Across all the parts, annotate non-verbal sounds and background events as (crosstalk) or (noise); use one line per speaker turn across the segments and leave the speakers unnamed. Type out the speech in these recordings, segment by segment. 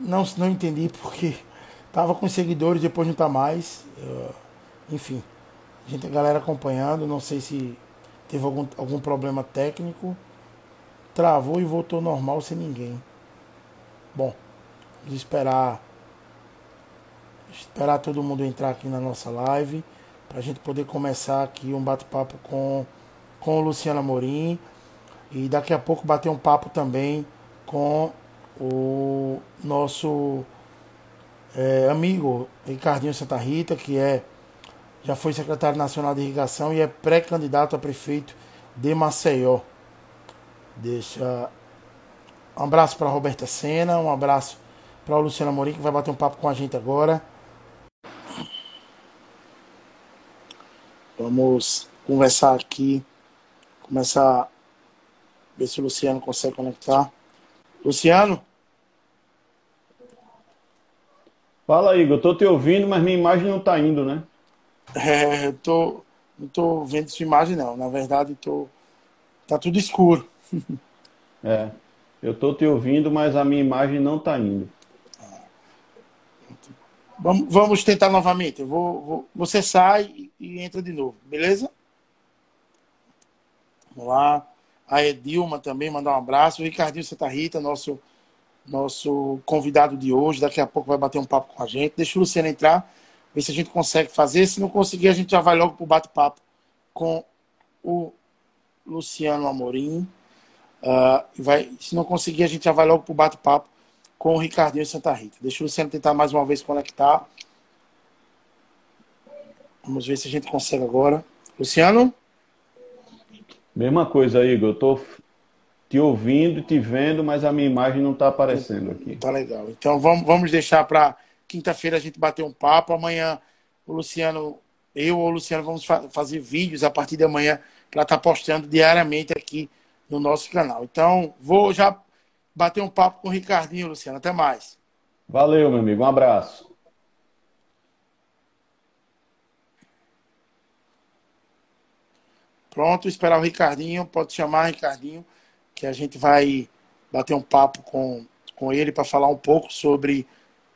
não, não entendi porque tava com seguidores, depois não tá mais. Uh, enfim, a gente a galera acompanhando, não sei se teve algum, algum problema técnico, travou e voltou normal sem ninguém. Bom, vamos esperar esperar todo mundo entrar aqui na nossa live para a gente poder começar aqui um bate-papo com, com o Luciano Amorim e daqui a pouco bater um papo também com o nosso é, amigo Ricardinho Santa Rita, que é já foi secretário nacional de irrigação e é pré-candidato a prefeito de Maceió. Deixa um abraço para Roberta Sena, um abraço para o Luciano Amorim que vai bater um papo com a gente agora. Vamos conversar aqui, começar a ver se o Luciano consegue conectar. Luciano?
Fala, Igor. Tô te ouvindo, mas minha imagem não tá indo, né?
É, tô, não tô vendo sua imagem, não. Na verdade, tô, tá tudo escuro.
é, eu tô te ouvindo, mas a minha imagem não tá indo.
Vamos, vamos tentar novamente. Eu vou, vou, você sai e entra de novo, beleza? Vamos lá. A Edilma também, mandar um abraço. O Ricardinho Santa Rita, nosso, nosso convidado de hoje. Daqui a pouco vai bater um papo com a gente. Deixa o Luciano entrar, ver se a gente consegue fazer. Se não conseguir, a gente já vai logo para o bate-papo com o Luciano Amorim. Uh, vai, se não conseguir, a gente já vai logo para o bate-papo com o Ricardinho Santa Rita. Deixa o Luciano tentar mais uma vez conectar. Vamos ver se a gente consegue agora. Luciano?
Mesma coisa, Igor. Eu estou te ouvindo, te vendo, mas a minha imagem não está aparecendo aqui.
Tá legal. Então vamos, vamos deixar para quinta-feira a gente bater um papo. Amanhã o Luciano, eu ou o Luciano vamos fa fazer vídeos a partir de amanhã para estar tá postando diariamente aqui no nosso canal. Então vou já bater um papo com o Ricardinho, Luciano. Até mais.
Valeu, meu amigo. Um abraço.
Pronto, esperar o Ricardinho. Pode chamar, Ricardinho, que a gente vai bater um papo com, com ele para falar um pouco sobre,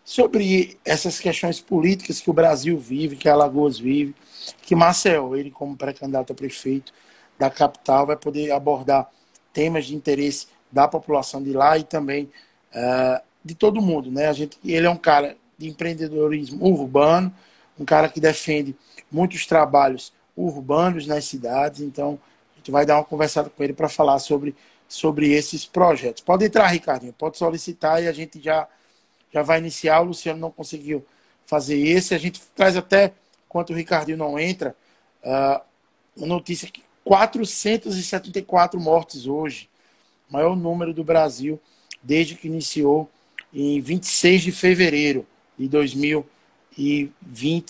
sobre essas questões políticas que o Brasil vive, que Alagoas vive, que Marcel, ele como pré-candidato a prefeito da capital, vai poder abordar temas de interesse da população de lá e também uh, de todo mundo, né? A gente, ele é um cara de empreendedorismo urbano, um cara que defende muitos trabalhos urbanos nas cidades, então a gente vai dar uma conversada com ele para falar sobre, sobre esses projetos. Pode entrar, Ricardinho, pode solicitar e a gente já, já vai iniciar. O Luciano não conseguiu fazer esse, a gente traz até, enquanto o Ricardinho não entra, uh, uma notícia que 474 mortes hoje maior número do Brasil desde que iniciou em 26 de fevereiro de 2020,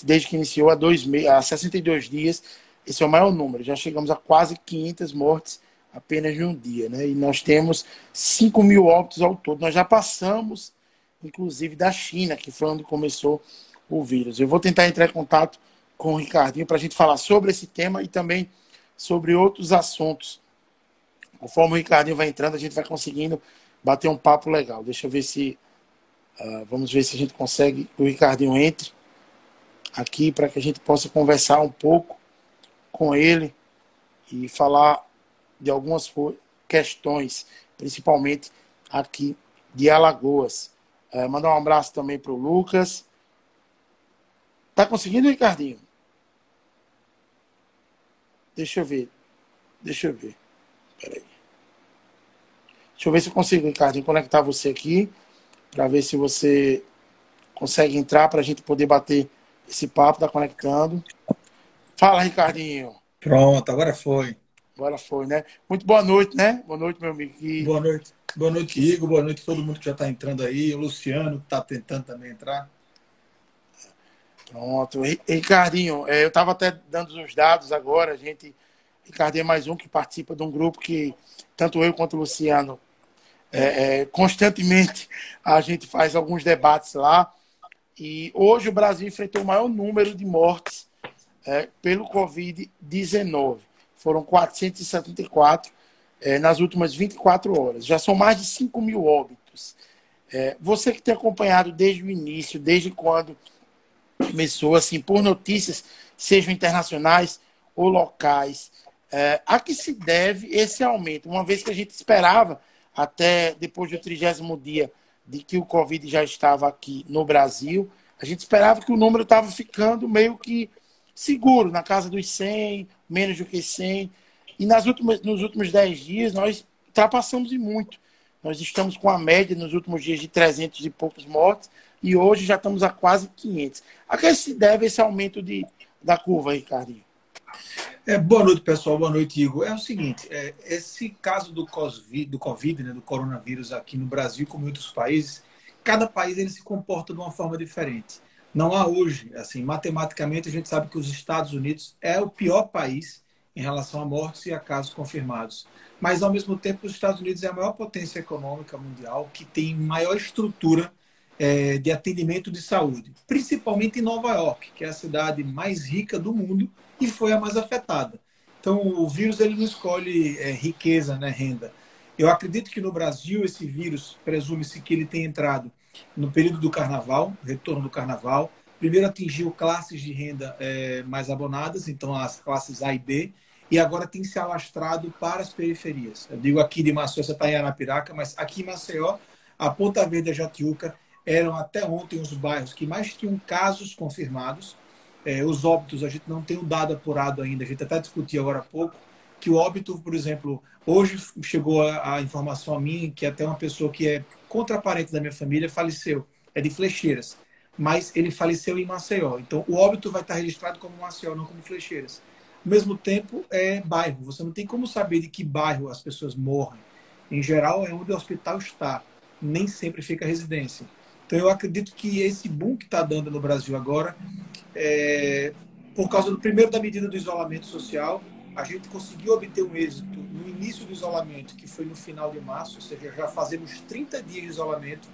desde que iniciou há, dois há 62 dias. Esse é o maior número. Já chegamos a quase 500 mortes apenas em um dia. Né? E nós temos 5 mil óbitos ao todo. Nós já passamos, inclusive, da China, que foi onde começou o vírus. Eu vou tentar entrar em contato com o Ricardinho para a gente falar sobre esse tema e também sobre outros assuntos Conforme o Ricardinho vai entrando, a gente vai conseguindo bater um papo legal. Deixa eu ver se. Uh, vamos ver se a gente consegue que o Ricardinho entre aqui para que a gente possa conversar um pouco com ele e falar de algumas questões, principalmente aqui de Alagoas. Uh, mandar um abraço também para o Lucas. Tá conseguindo, Ricardinho? Deixa eu ver. Deixa eu ver. Peraí. Deixa eu ver se eu consigo, Ricardo, conectar você aqui, para ver se você consegue entrar para a gente poder bater esse papo, tá conectando. Fala, Ricardinho.
Pronto, agora foi.
Agora foi, né? Muito boa noite, né? Boa noite, meu amigo.
Boa noite. Boa noite, Igor. Boa noite a todo mundo que já está entrando aí. O Luciano, que está tentando também entrar.
Pronto. Ricardinho, é, eu estava até dando os dados agora. A gente. Ricardinho é mais um que participa de um grupo que tanto eu quanto o Luciano, é, é, constantemente a gente faz alguns debates lá. E hoje o Brasil enfrentou o maior número de mortes é, pelo Covid-19. Foram 474 é, nas últimas 24 horas. Já são mais de 5 mil óbitos. É, você que tem acompanhado desde o início, desde quando começou, assim, por notícias, sejam internacionais ou locais, é, a que se deve esse aumento? Uma vez que a gente esperava, até depois do trigésimo dia, de que o Covid já estava aqui no Brasil, a gente esperava que o número estava ficando meio que seguro, na casa dos 100, menos do que 100. E nas últimas, nos últimos 10 dias, nós ultrapassamos e muito. Nós estamos com a média nos últimos dias de 300 e poucos mortes e hoje já estamos a quase 500. A que se deve esse aumento de, da curva, Ricardinho?
É, boa noite, pessoal. Boa noite, Igor. É o seguinte, é, esse caso do COVID, do COVID né, do coronavírus aqui no Brasil, como em outros países, cada país ele se comporta de uma forma diferente. Não há hoje, assim, matematicamente a gente sabe que os Estados Unidos é o pior país em relação a mortes e a casos confirmados. Mas, ao mesmo tempo, os Estados Unidos é a maior potência econômica mundial, que tem maior estrutura é, de atendimento de saúde, principalmente em Nova York, que é a cidade mais rica do mundo e foi a mais afetada. Então, o vírus ele não escolhe é, riqueza, né, renda. Eu acredito que no Brasil esse vírus presume-se que ele tem entrado no período do carnaval, retorno do carnaval. Primeiro atingiu classes de renda é, mais abonadas, então as classes A e B, e agora tem se alastrado para as periferias. Eu digo aqui de Maceió, você está em Arapiraca, mas aqui em Maceió, a Ponta Verde a Jatiuca eram até ontem os bairros que mais tinham casos confirmados. É, os óbitos, a gente não tem o dado apurado ainda, a gente até discutiu agora há pouco, que o óbito, por exemplo, hoje chegou a, a informação a mim que até uma pessoa que é contraparente da minha família faleceu, é de Flecheiras, mas ele faleceu em Maceió. Então, o óbito vai estar registrado como Maceió, não como Flecheiras. Ao mesmo tempo, é bairro. Você não tem como saber de que bairro as pessoas morrem. Em geral, é onde o hospital está. Nem sempre fica a residência. Então, eu acredito que esse boom que está dando no Brasil agora, é, por causa do primeiro da medida do isolamento social, a gente conseguiu obter um êxito no início do isolamento, que foi no final de março, ou seja, já fazemos 30 dias de isolamento,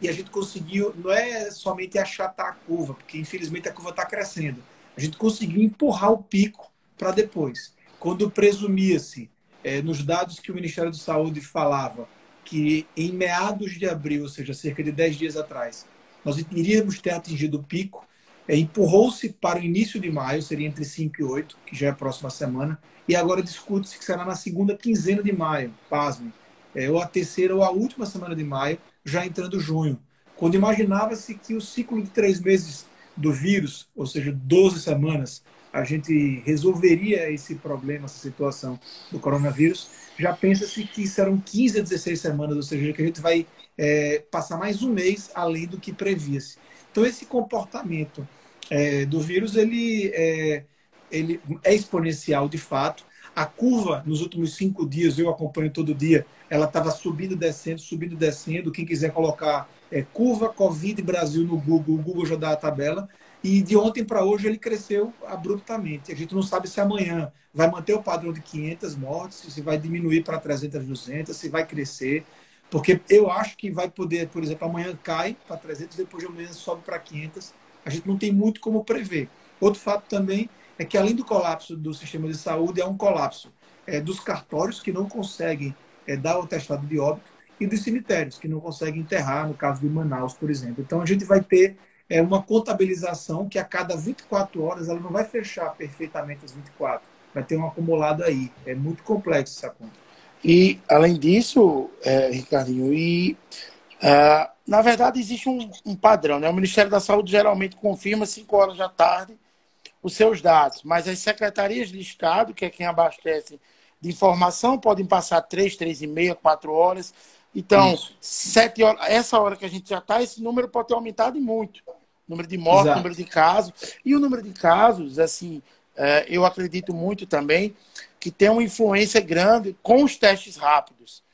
e a gente conseguiu, não é somente achatar a curva, porque infelizmente a curva está crescendo, a gente conseguiu empurrar o pico para depois. Quando presumia-se, é, nos dados que o Ministério da Saúde falava, que em meados de abril, ou seja, cerca de 10 dias atrás, nós iríamos ter atingido o pico, é, empurrou-se para o início de maio, seria entre 5 e 8, que já é a próxima semana, e agora discute-se que será na segunda quinzena de maio, pasme, é, ou a terceira ou a última semana de maio, já entrando junho. Quando imaginava-se que o ciclo de três meses do vírus, ou seja, 12 semanas, a gente resolveria esse problema, essa situação do coronavírus, já pensa-se que serão 15 a 16 semanas, ou seja, que a gente vai é, passar mais um mês além do que previa-se. Então, esse comportamento é, do vírus, ele é, ele é exponencial de fato. A curva, nos últimos cinco dias, eu acompanho todo dia, ela estava subindo, descendo, subindo, descendo. Quem quiser colocar é, curva Covid Brasil no Google, o Google já dá a tabela. E de ontem para hoje ele cresceu abruptamente. A gente não sabe se amanhã vai manter o padrão de 500 mortes, se vai diminuir para 300, 200, se vai crescer. Porque eu acho que vai poder, por exemplo, amanhã cai para 300, depois de amanhã sobe para 500. A gente não tem muito como prever. Outro fato também é que, além do colapso do sistema de saúde, é um colapso é, dos cartórios, que não conseguem é, dar o atestado de óbito, e dos cemitérios, que não conseguem enterrar, no caso de Manaus, por exemplo. Então, a gente vai ter é, uma contabilização que a cada 24 horas ela não vai fechar perfeitamente as 24. Vai ter um acumulado aí. É muito complexo essa conta.
E, além disso, é, Ricardinho, e, uh, na verdade existe um, um, padrão. Né? O Ministério da Saúde geralmente confirma 5 horas da tarde os seus dados, mas as secretarias de Estado, que é quem abastece de informação, podem passar 3, 3 e meia, 4 horas. Então, sete horas, essa hora que a gente já está, esse número pode ter aumentado muito. Número de mortes, número de casos. E o número de casos, assim, é, eu acredito muito também que tem uma influência grande com os testes rápidos.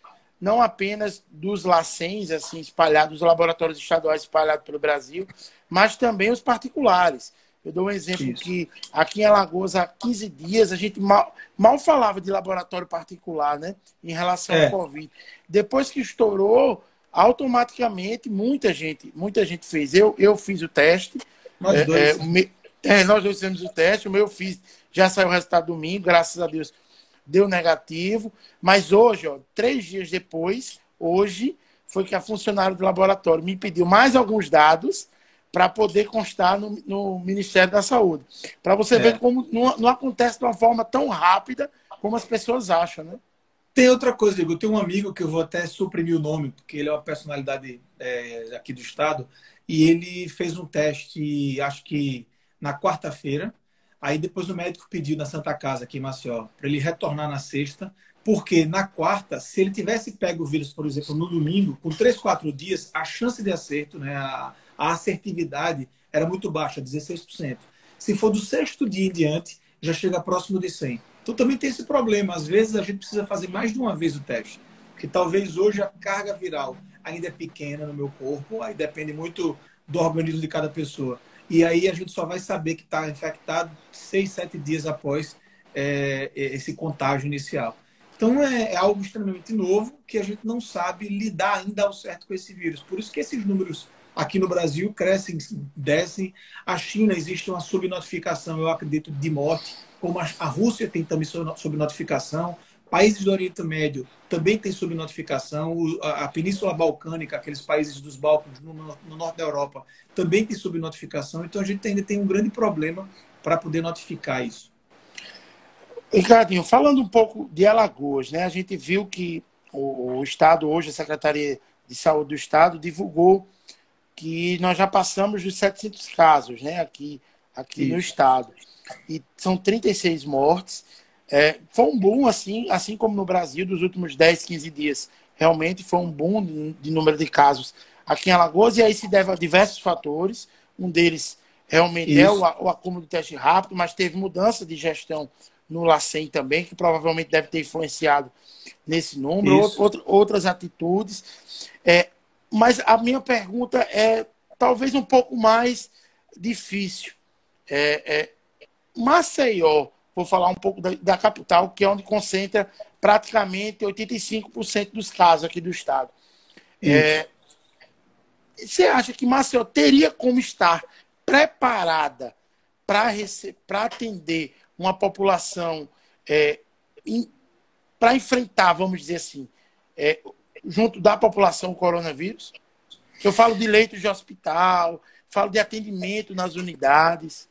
Não apenas dos LACENs, assim, espalhados, dos laboratórios estaduais espalhados pelo Brasil, mas também os particulares. Eu dou um exemplo Isso. que aqui em Alagoas, há 15 dias, a gente mal, mal falava de laboratório particular, né? Em relação é. ao Covid. Depois que estourou, automaticamente muita gente, muita gente fez. Eu, eu fiz o teste. Nós é, dois. É, me, é, nós dois fizemos o teste, o meu fiz, já saiu o resultado domingo, graças a Deus deu negativo. Mas hoje, ó, três dias depois, hoje, foi que a funcionária do laboratório me pediu mais alguns dados para poder constar no, no, Ministério da Saúde. Para você é. ver como não, não, acontece de uma forma tão rápida como as pessoas acham, né?
Tem outra coisa, Igor. Tem um amigo que eu vou até suprimir o nome, porque ele é uma personalidade é, aqui do estado, e ele fez um teste, acho que na quarta-feira. Aí depois o médico pediu na Santa Casa, aqui em Maceió, para ele retornar na sexta, porque na quarta, se ele tivesse pego o vírus, por exemplo, no domingo, com três, quatro dias, a chance de acerto, né, a, a assertividade era muito baixa, 16%. Se for do sexto dia em diante, já chega próximo de 100. Então também tem esse problema. Às vezes a gente precisa fazer mais de uma vez o teste. Porque talvez hoje a carga viral ainda é pequena no meu corpo, aí depende muito do organismo de cada pessoa. E aí a gente só vai saber que está infectado seis, sete dias após é, esse contágio inicial. Então é, é, algo extremamente novo que a gente não sabe lidar ainda ao certo com esse vírus. Por isso que esses números Aqui no Brasil crescem, descem. A China existe uma subnotificação, eu acredito, de morte, como a Rússia tem também subnotificação. Países do Oriente Médio também tem subnotificação. A Península Balcânica, aqueles países dos Balcãs no, no norte da Europa, também tem subnotificação. Então a gente ainda tem um grande problema para poder notificar isso.
Ricardinho, falando um pouco de Alagoas, né? A gente viu que o Estado, hoje, a Secretaria de Saúde do Estado, divulgou que nós já passamos dos 700 casos né, aqui, aqui no estado. E são 36 mortes. É, foi um boom, assim, assim como no Brasil, dos últimos 10, 15 dias. Realmente foi um boom de, de número de casos aqui em Alagoas, e aí se deve a diversos fatores. Um deles realmente Isso. é o, o, acúmulo de teste rápido, mas teve mudança de gestão no LACEN também, que provavelmente deve ter influenciado nesse número, outras atitudes. É, mas a minha pergunta é talvez um pouco mais difícil. É, é, Maceió, vou falar um pouco da, da, capital, que é onde concentra praticamente 85% dos casos aqui do estado. É, você acha que Maceió teria como estar preparada para atender uma população é, para enfrentar, vamos dizer assim, é, junto da população coronavírus? Eu falo de leitos de hospital, falo de atendimento nas unidades.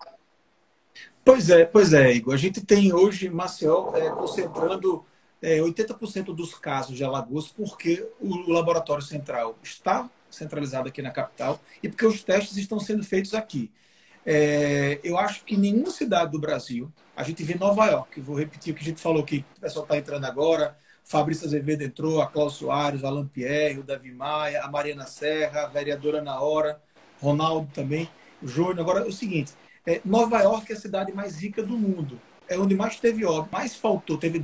Pois é, pois é, Igor. A gente tem hoje Maceió é, concentrando é, 80% dos casos de Alagoas, porque o laboratório central está centralizado aqui na capital e porque os testes estão sendo feitos aqui. É, eu acho que nenhuma cidade do Brasil, a gente vê Nova York, vou repetir o que a gente falou aqui, o pessoal está entrando agora, Fabrício Azevedo entrou, a Cláudio Soares, o Alan Pierre, o Davi Maia, a Mariana Serra, a vereadora na hora, Ronaldo também, o Júnior. Agora, é o seguinte, é, Nova York é a cidade mais rica do mundo. É onde mais teve obra, mais faltou, teve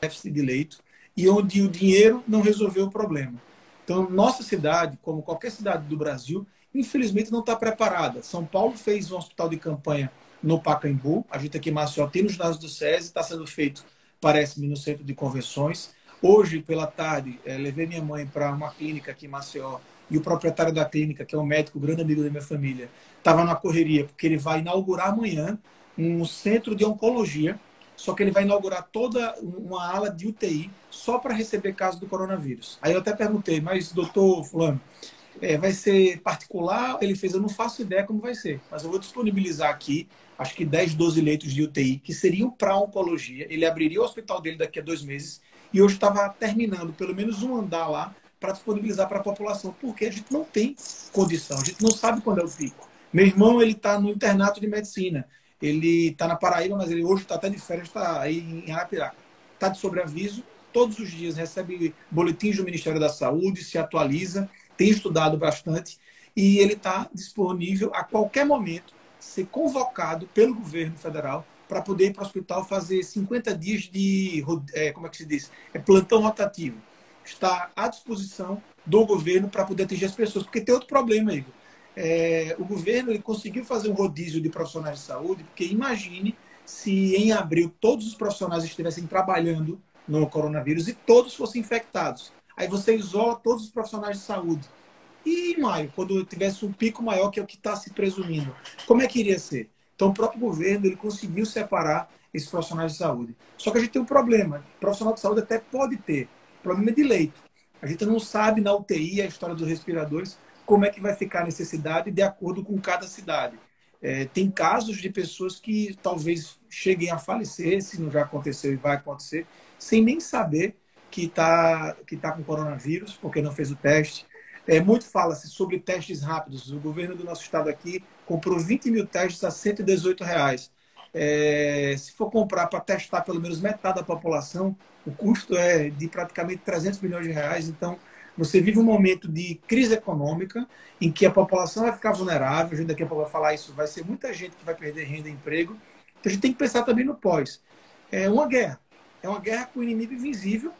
déficit de leito e onde o dinheiro não resolveu o problema. Então, nossa cidade, como qualquer cidade do Brasil, infelizmente não está preparada. São Paulo fez um hospital de campanha no Pacaembu. A gente aqui em Maceió tem no ginásio do SESI, está sendo feito parece-me, no centro de convenções. Hoje, pela tarde, é, levei minha mãe para uma clínica aqui em Maceió e o proprietário da clínica, que é um médico, grande amigo da minha família, estava na correria, porque ele vai inaugurar amanhã um centro de oncologia, só que ele vai inaugurar toda uma ala de UTI só para receber casos do coronavírus. Aí eu até perguntei, mas doutor Fulano, é, vai ser particular? Ele fez, eu não faço ideia como vai ser, mas eu vou disponibilizar aqui acho que 10, 12 leitos de UTI, que seriam para oncologia. Ele abriria o hospital dele daqui a dois meses e hoje estava terminando pelo menos um andar lá para disponibilizar para a população, porque a gente não tem condição, a gente não sabe quando é o pico. Meu irmão, ele está no internato de medicina, ele está na Paraíba, mas ele hoje está até de férias, está aí em Arapiraca. Está de sobreaviso, todos os dias recebe boletins do Ministério da Saúde, se atualiza, tem estudado bastante e ele está disponível a qualquer momento ser convocado pelo governo federal para poder ir para o hospital fazer 50 dias de, é, como é que se diz, é plantão rotativo. Está à disposição do governo para poder atingir as pessoas. Porque tem outro problema, Igor. É, o governo ele conseguiu fazer um rodízio de profissionais de saúde, porque imagine se em abril todos os profissionais estivessem trabalhando no coronavírus e todos fossem infectados. Aí você isola todos os profissionais de saúde e em maio, quando tivesse um pico maior, que é o que está se presumindo, como é que iria ser? Então, o próprio governo ele conseguiu separar esses profissionais de saúde. Só que a gente tem um problema. O profissional de saúde até pode ter problema de leito. A gente não sabe na UTI, a história dos respiradores, como é que vai ficar a necessidade de acordo com cada cidade. É, tem casos de pessoas que talvez cheguem a falecer, se não já aconteceu e vai acontecer, sem nem saber que está que tá com coronavírus, porque não fez o teste. É, muito fala-se sobre testes rápidos. O governo do nosso estado aqui comprou 20 mil testes a 118 reais. É, se for comprar para testar pelo menos metade da população, o custo é de praticamente 300 milhões de reais. Então, você vive um momento de crise econômica em que a população vai ficar vulnerável. A gente daqui a pouco vai falar isso. Vai ser muita gente que vai perder renda e emprego. Então, a gente tem que pensar também no pós. É uma guerra. É uma guerra com o inimigo invisível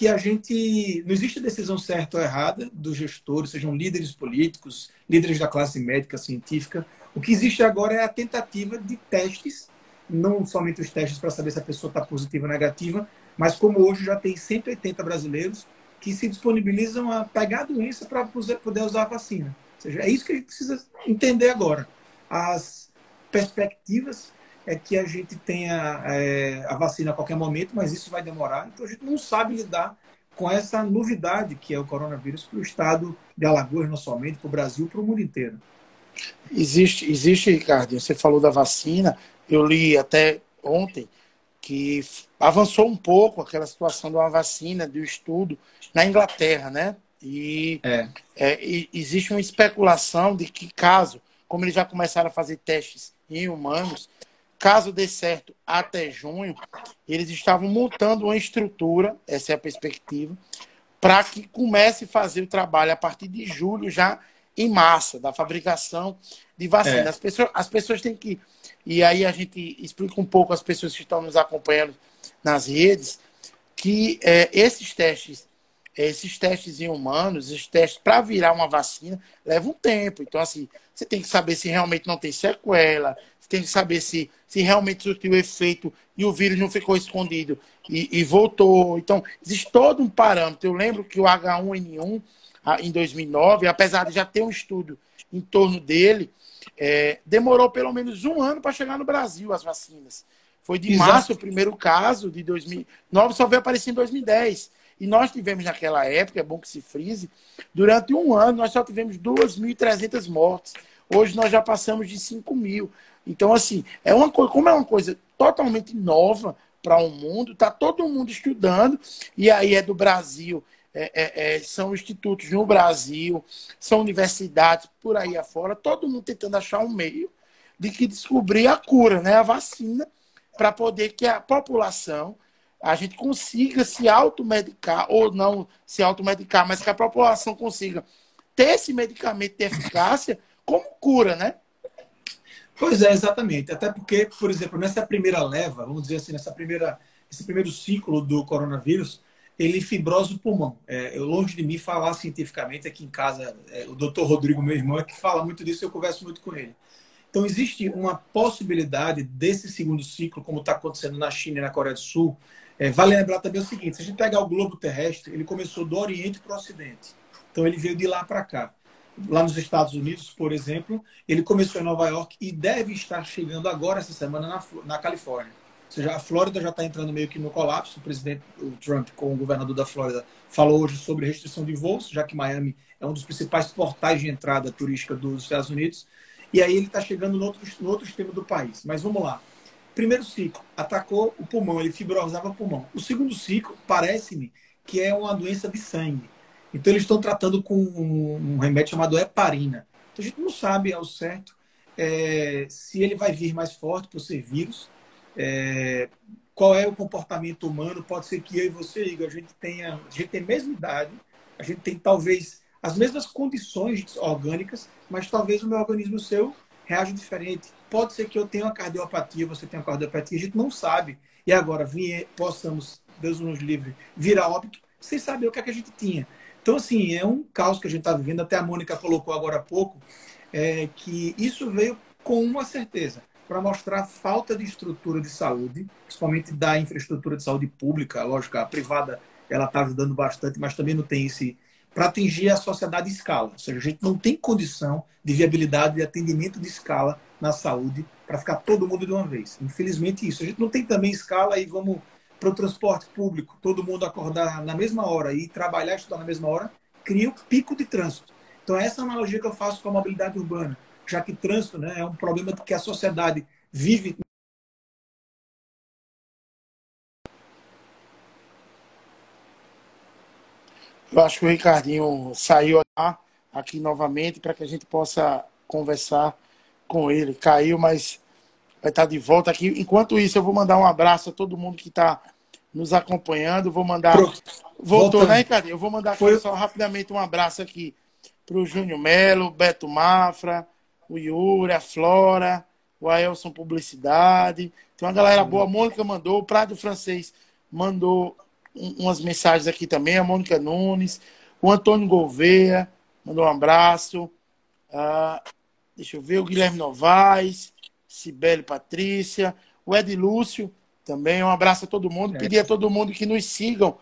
que a gente. Não existe decisão certa ou errada dos gestores, sejam líderes políticos, líderes da classe médica, científica. O que existe agora é a tentativa de testes, não somente os testes para saber se a pessoa está positiva ou negativa, mas como hoje já tem 180 brasileiros que se disponibilizam a pegar a doença para poder usar a vacina. Ou seja, é isso que a gente precisa entender agora. As perspectivas é que a gente tenha é, a vacina a qualquer momento, mas isso vai demorar. Então a gente não sabe lidar com essa novidade que é o coronavírus para o estado de Alagoas, não somente, para o Brasil, para o mundo inteiro.
Existe, existe, Ricardo, você falou da vacina, eu li até ontem que avançou um pouco aquela situação de uma vacina, de um estudo na Inglaterra, né? E, é. É, e existe uma especulação de que caso, como eles já começaram a fazer testes em humanos, caso dê certo até junho, eles estavam montando uma estrutura, essa é a perspectiva, para que comece a fazer o trabalho a partir de julho já em massa, da fabricação de vacina. É. As, pessoas, as pessoas têm que. E aí a gente explica um pouco às pessoas que estão nos acompanhando nas redes que é, esses testes, esses testes em humanos, esses testes para virar uma vacina, levam um tempo. Então, assim, você tem que saber se realmente não tem sequela, tem que saber se, se realmente surtiu efeito e o vírus não ficou escondido e, e, voltou. Então, existe todo um parâmetro. Eu lembro que o H1N1, em 2009, apesar de já ter um estudo em torno dele, é, demorou pelo menos um ano para chegar no Brasil as vacinas. Foi de Exato. março o primeiro caso, de 2009 só veio aparecer em 2010. E nós tivemos naquela época, é bom que se frise, durante um ano nós só tivemos 2.300 mortes. Hoje nós já passamos de 5 mil. Então, assim, é uma coisa, como é uma coisa totalmente nova para o um mundo, está todo mundo estudando, e aí é do Brasil, é, é, é, são institutos no Brasil, são universidades por aí afora, todo mundo tentando achar um meio de que descobrir a cura, né, a vacina, para poder que a população, a gente consiga se automedicar, ou não se automedicar, mas que a população consiga ter esse medicamento de eficácia como cura, né?
Pois é, exatamente. Até porque, por exemplo, nessa primeira leva, vamos dizer assim, nessa primeira, esse primeiro ciclo do coronavírus, ele fibrosa o pulmão. É, eu, longe de mim falar cientificamente, aqui em casa, é, o doutor Rodrigo, meu irmão, é que fala muito disso, eu converso muito com ele. Então, existe uma possibilidade desse segundo ciclo, como está acontecendo na China e na Coreia do Sul. É, vale lembrar também o seguinte: se a gente pegar o globo terrestre, ele começou do Oriente para o Ocidente. Então, ele veio de lá para cá lá nos Estados Unidos, por exemplo, ele começou em Nova York e deve estar chegando agora essa semana na, na Califórnia. Ou seja, a Flórida já está entrando meio que no colapso. O presidente o Trump, com o governador da Flórida, falou hoje sobre restrição de voos, já que Miami é um dos principais portais de entrada turística dos Estados Unidos. E aí ele está chegando no outro, no outro extremo do país. Mas vamos lá. Primeiro ciclo, atacou o pulmão, ele fibrosava o pulmão. O segundo ciclo, parece-me que é uma doença de sangue. Então eles estão tratando com um remédio chamado heparina. Então a gente não sabe ao certo é, se ele vai vir mais forte por ser vírus, é, qual é o comportamento humano. Pode ser que eu e você, Igor, a gente tenha, a gente tem a mesma idade, a gente tem talvez as mesmas condições orgânicas, mas talvez o meu organismo seu reaja diferente. Pode ser que eu tenha uma cardiopatia, você tenha uma cardiopatia, a gente não sabe. E agora possamos, Deus nos livre, vir a óbito sem saber o que, é que a gente tinha. Então, assim, é um caos que a gente está vivendo. Até a Mônica colocou agora há pouco é, que isso veio com uma certeza para mostrar a falta de estrutura de saúde, principalmente da infraestrutura de saúde pública. Lógico, a privada ela está ajudando bastante, mas também não tem esse para atingir a sociedade de escala. Ou seja, a gente não tem condição de viabilidade de atendimento de escala na saúde para ficar todo mundo de uma vez. Infelizmente, isso. A gente não tem também escala e vamos para o transporte público, todo mundo acordar na mesma hora e trabalhar e estudar na mesma hora, cria um pico de trânsito. Então, essa é a analogia que eu faço com a mobilidade urbana, já que trânsito né, é um problema que a sociedade vive.
Eu acho que o Ricardinho saiu aqui novamente para que a gente possa conversar com ele. Caiu, mas vai estar de volta aqui. Enquanto isso, eu vou mandar um abraço a todo mundo que está nos acompanhando. Vou mandar. Pronto. Voltou, Voltando. né, Ricardinho? Eu vou mandar Foi... só rapidamente um abraço aqui para o Júnior Melo, Beto Mafra, o Yuri, a Flora, o Aelson Publicidade. Tem uma galera boa. A Mônica mandou, o Prado Francês mandou umas mensagens aqui também. A Mônica Nunes, o Antônio Gouveia mandou um abraço. Uh, deixa eu ver, o Guilherme Novaes. Cibele Patrícia, o Ed Lúcio também. Um abraço a todo mundo. É. Pedir a todo mundo que nos sigam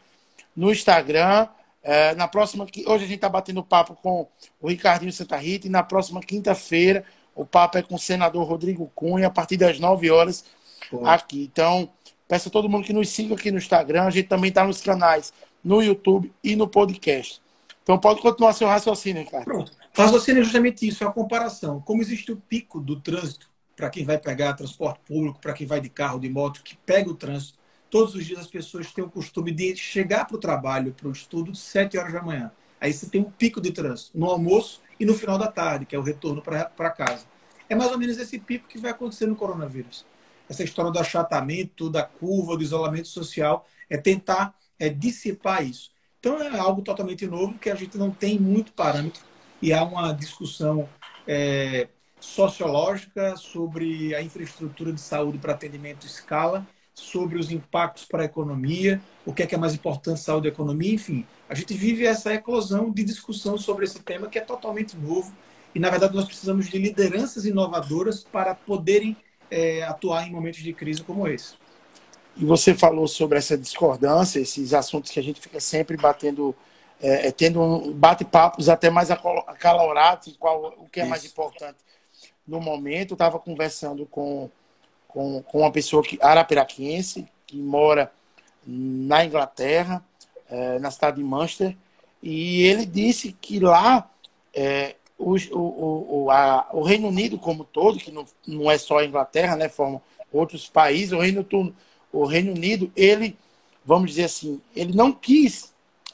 no Instagram. É, na próxima, hoje a gente está batendo papo com o Ricardinho Santa Rita e na próxima quinta-feira o papo é com o senador Rodrigo Cunha a partir das 9 horas Pô. aqui. Então, peço a todo mundo que nos siga aqui no Instagram. A gente também está nos canais no YouTube e no podcast. Então pode continuar seu raciocínio, Ricardo.
Pronto. O raciocínio é justamente isso, é a comparação. Como existe o pico do trânsito para quem vai pegar transporte público, para quem vai de carro, de moto, que pega o trânsito. Todos os dias as pessoas têm o costume de chegar para o trabalho, para o estudo, 7 horas da manhã. Aí você tem um pico de trânsito no almoço e no final da tarde, que é o retorno para casa. É mais ou menos esse pico que vai acontecer no coronavírus. Essa história do achatamento, da curva, do isolamento social, é tentar é, dissipar isso. Então é algo totalmente novo que a gente não tem muito parâmetro e há uma discussão é, sociológica sobre a infraestrutura de saúde para atendimento escala, sobre os impactos para a economia, o que é, que é mais importante, saúde e economia, enfim. A gente vive essa eclosão de discussão sobre esse tema que é totalmente novo e, na verdade, nós precisamos de lideranças inovadoras para poderem é, atuar em momentos de crise como esse.
E você falou sobre essa discordância, esses assuntos que a gente fica sempre batendo, é, é tendo um bate-papos até mais acalorados, qual o que é Isso. mais importante no momento, estava conversando com, com, com, uma pessoa que, arapiraquense, que mora na Inglaterra, é, na cidade de Manchester, e ele disse que lá é, o, o, o, a, o Reino Unido como todo, que não, não é só a Inglaterra, né, formam outros países, o Reino, o Reino Unido, ele, vamos dizer assim, ele não quis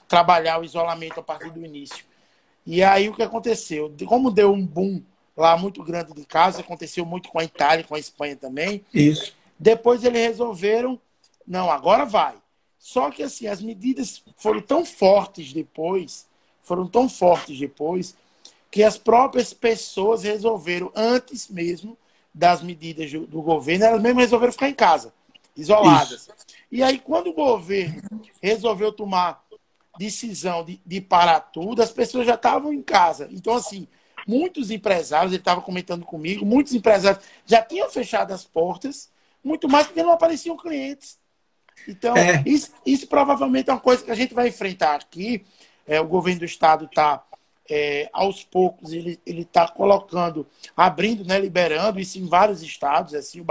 trabalhar o isolamento a partir do início. E aí o que aconteceu? Como deu um boom lá muito grande de casa, aconteceu muito com a Itália, com a Espanha também.
Isso.
Depois eles resolveram, não, agora vai. Só que assim, as medidas foram tão fortes depois, foram tão fortes depois, que as próprias pessoas resolveram, antes mesmo das medidas do governo, elas mesmas resolveram ficar em casa, isoladas. Isso. E aí, quando o governo resolveu tomar decisão de, de parar tudo, as pessoas já estavam em casa. Então, assim, Muitos empresários, ele estava comentando comigo, muitos empresários já tinham fechado as portas, muito mais porque não apareciam clientes. Então, é. isso, isso, provavelmente é uma coisa que a gente vai enfrentar aqui. É, o governo do estado está, é, aos poucos, ele está colocando, abrindo, né, liberando isso em vários estados, assim, o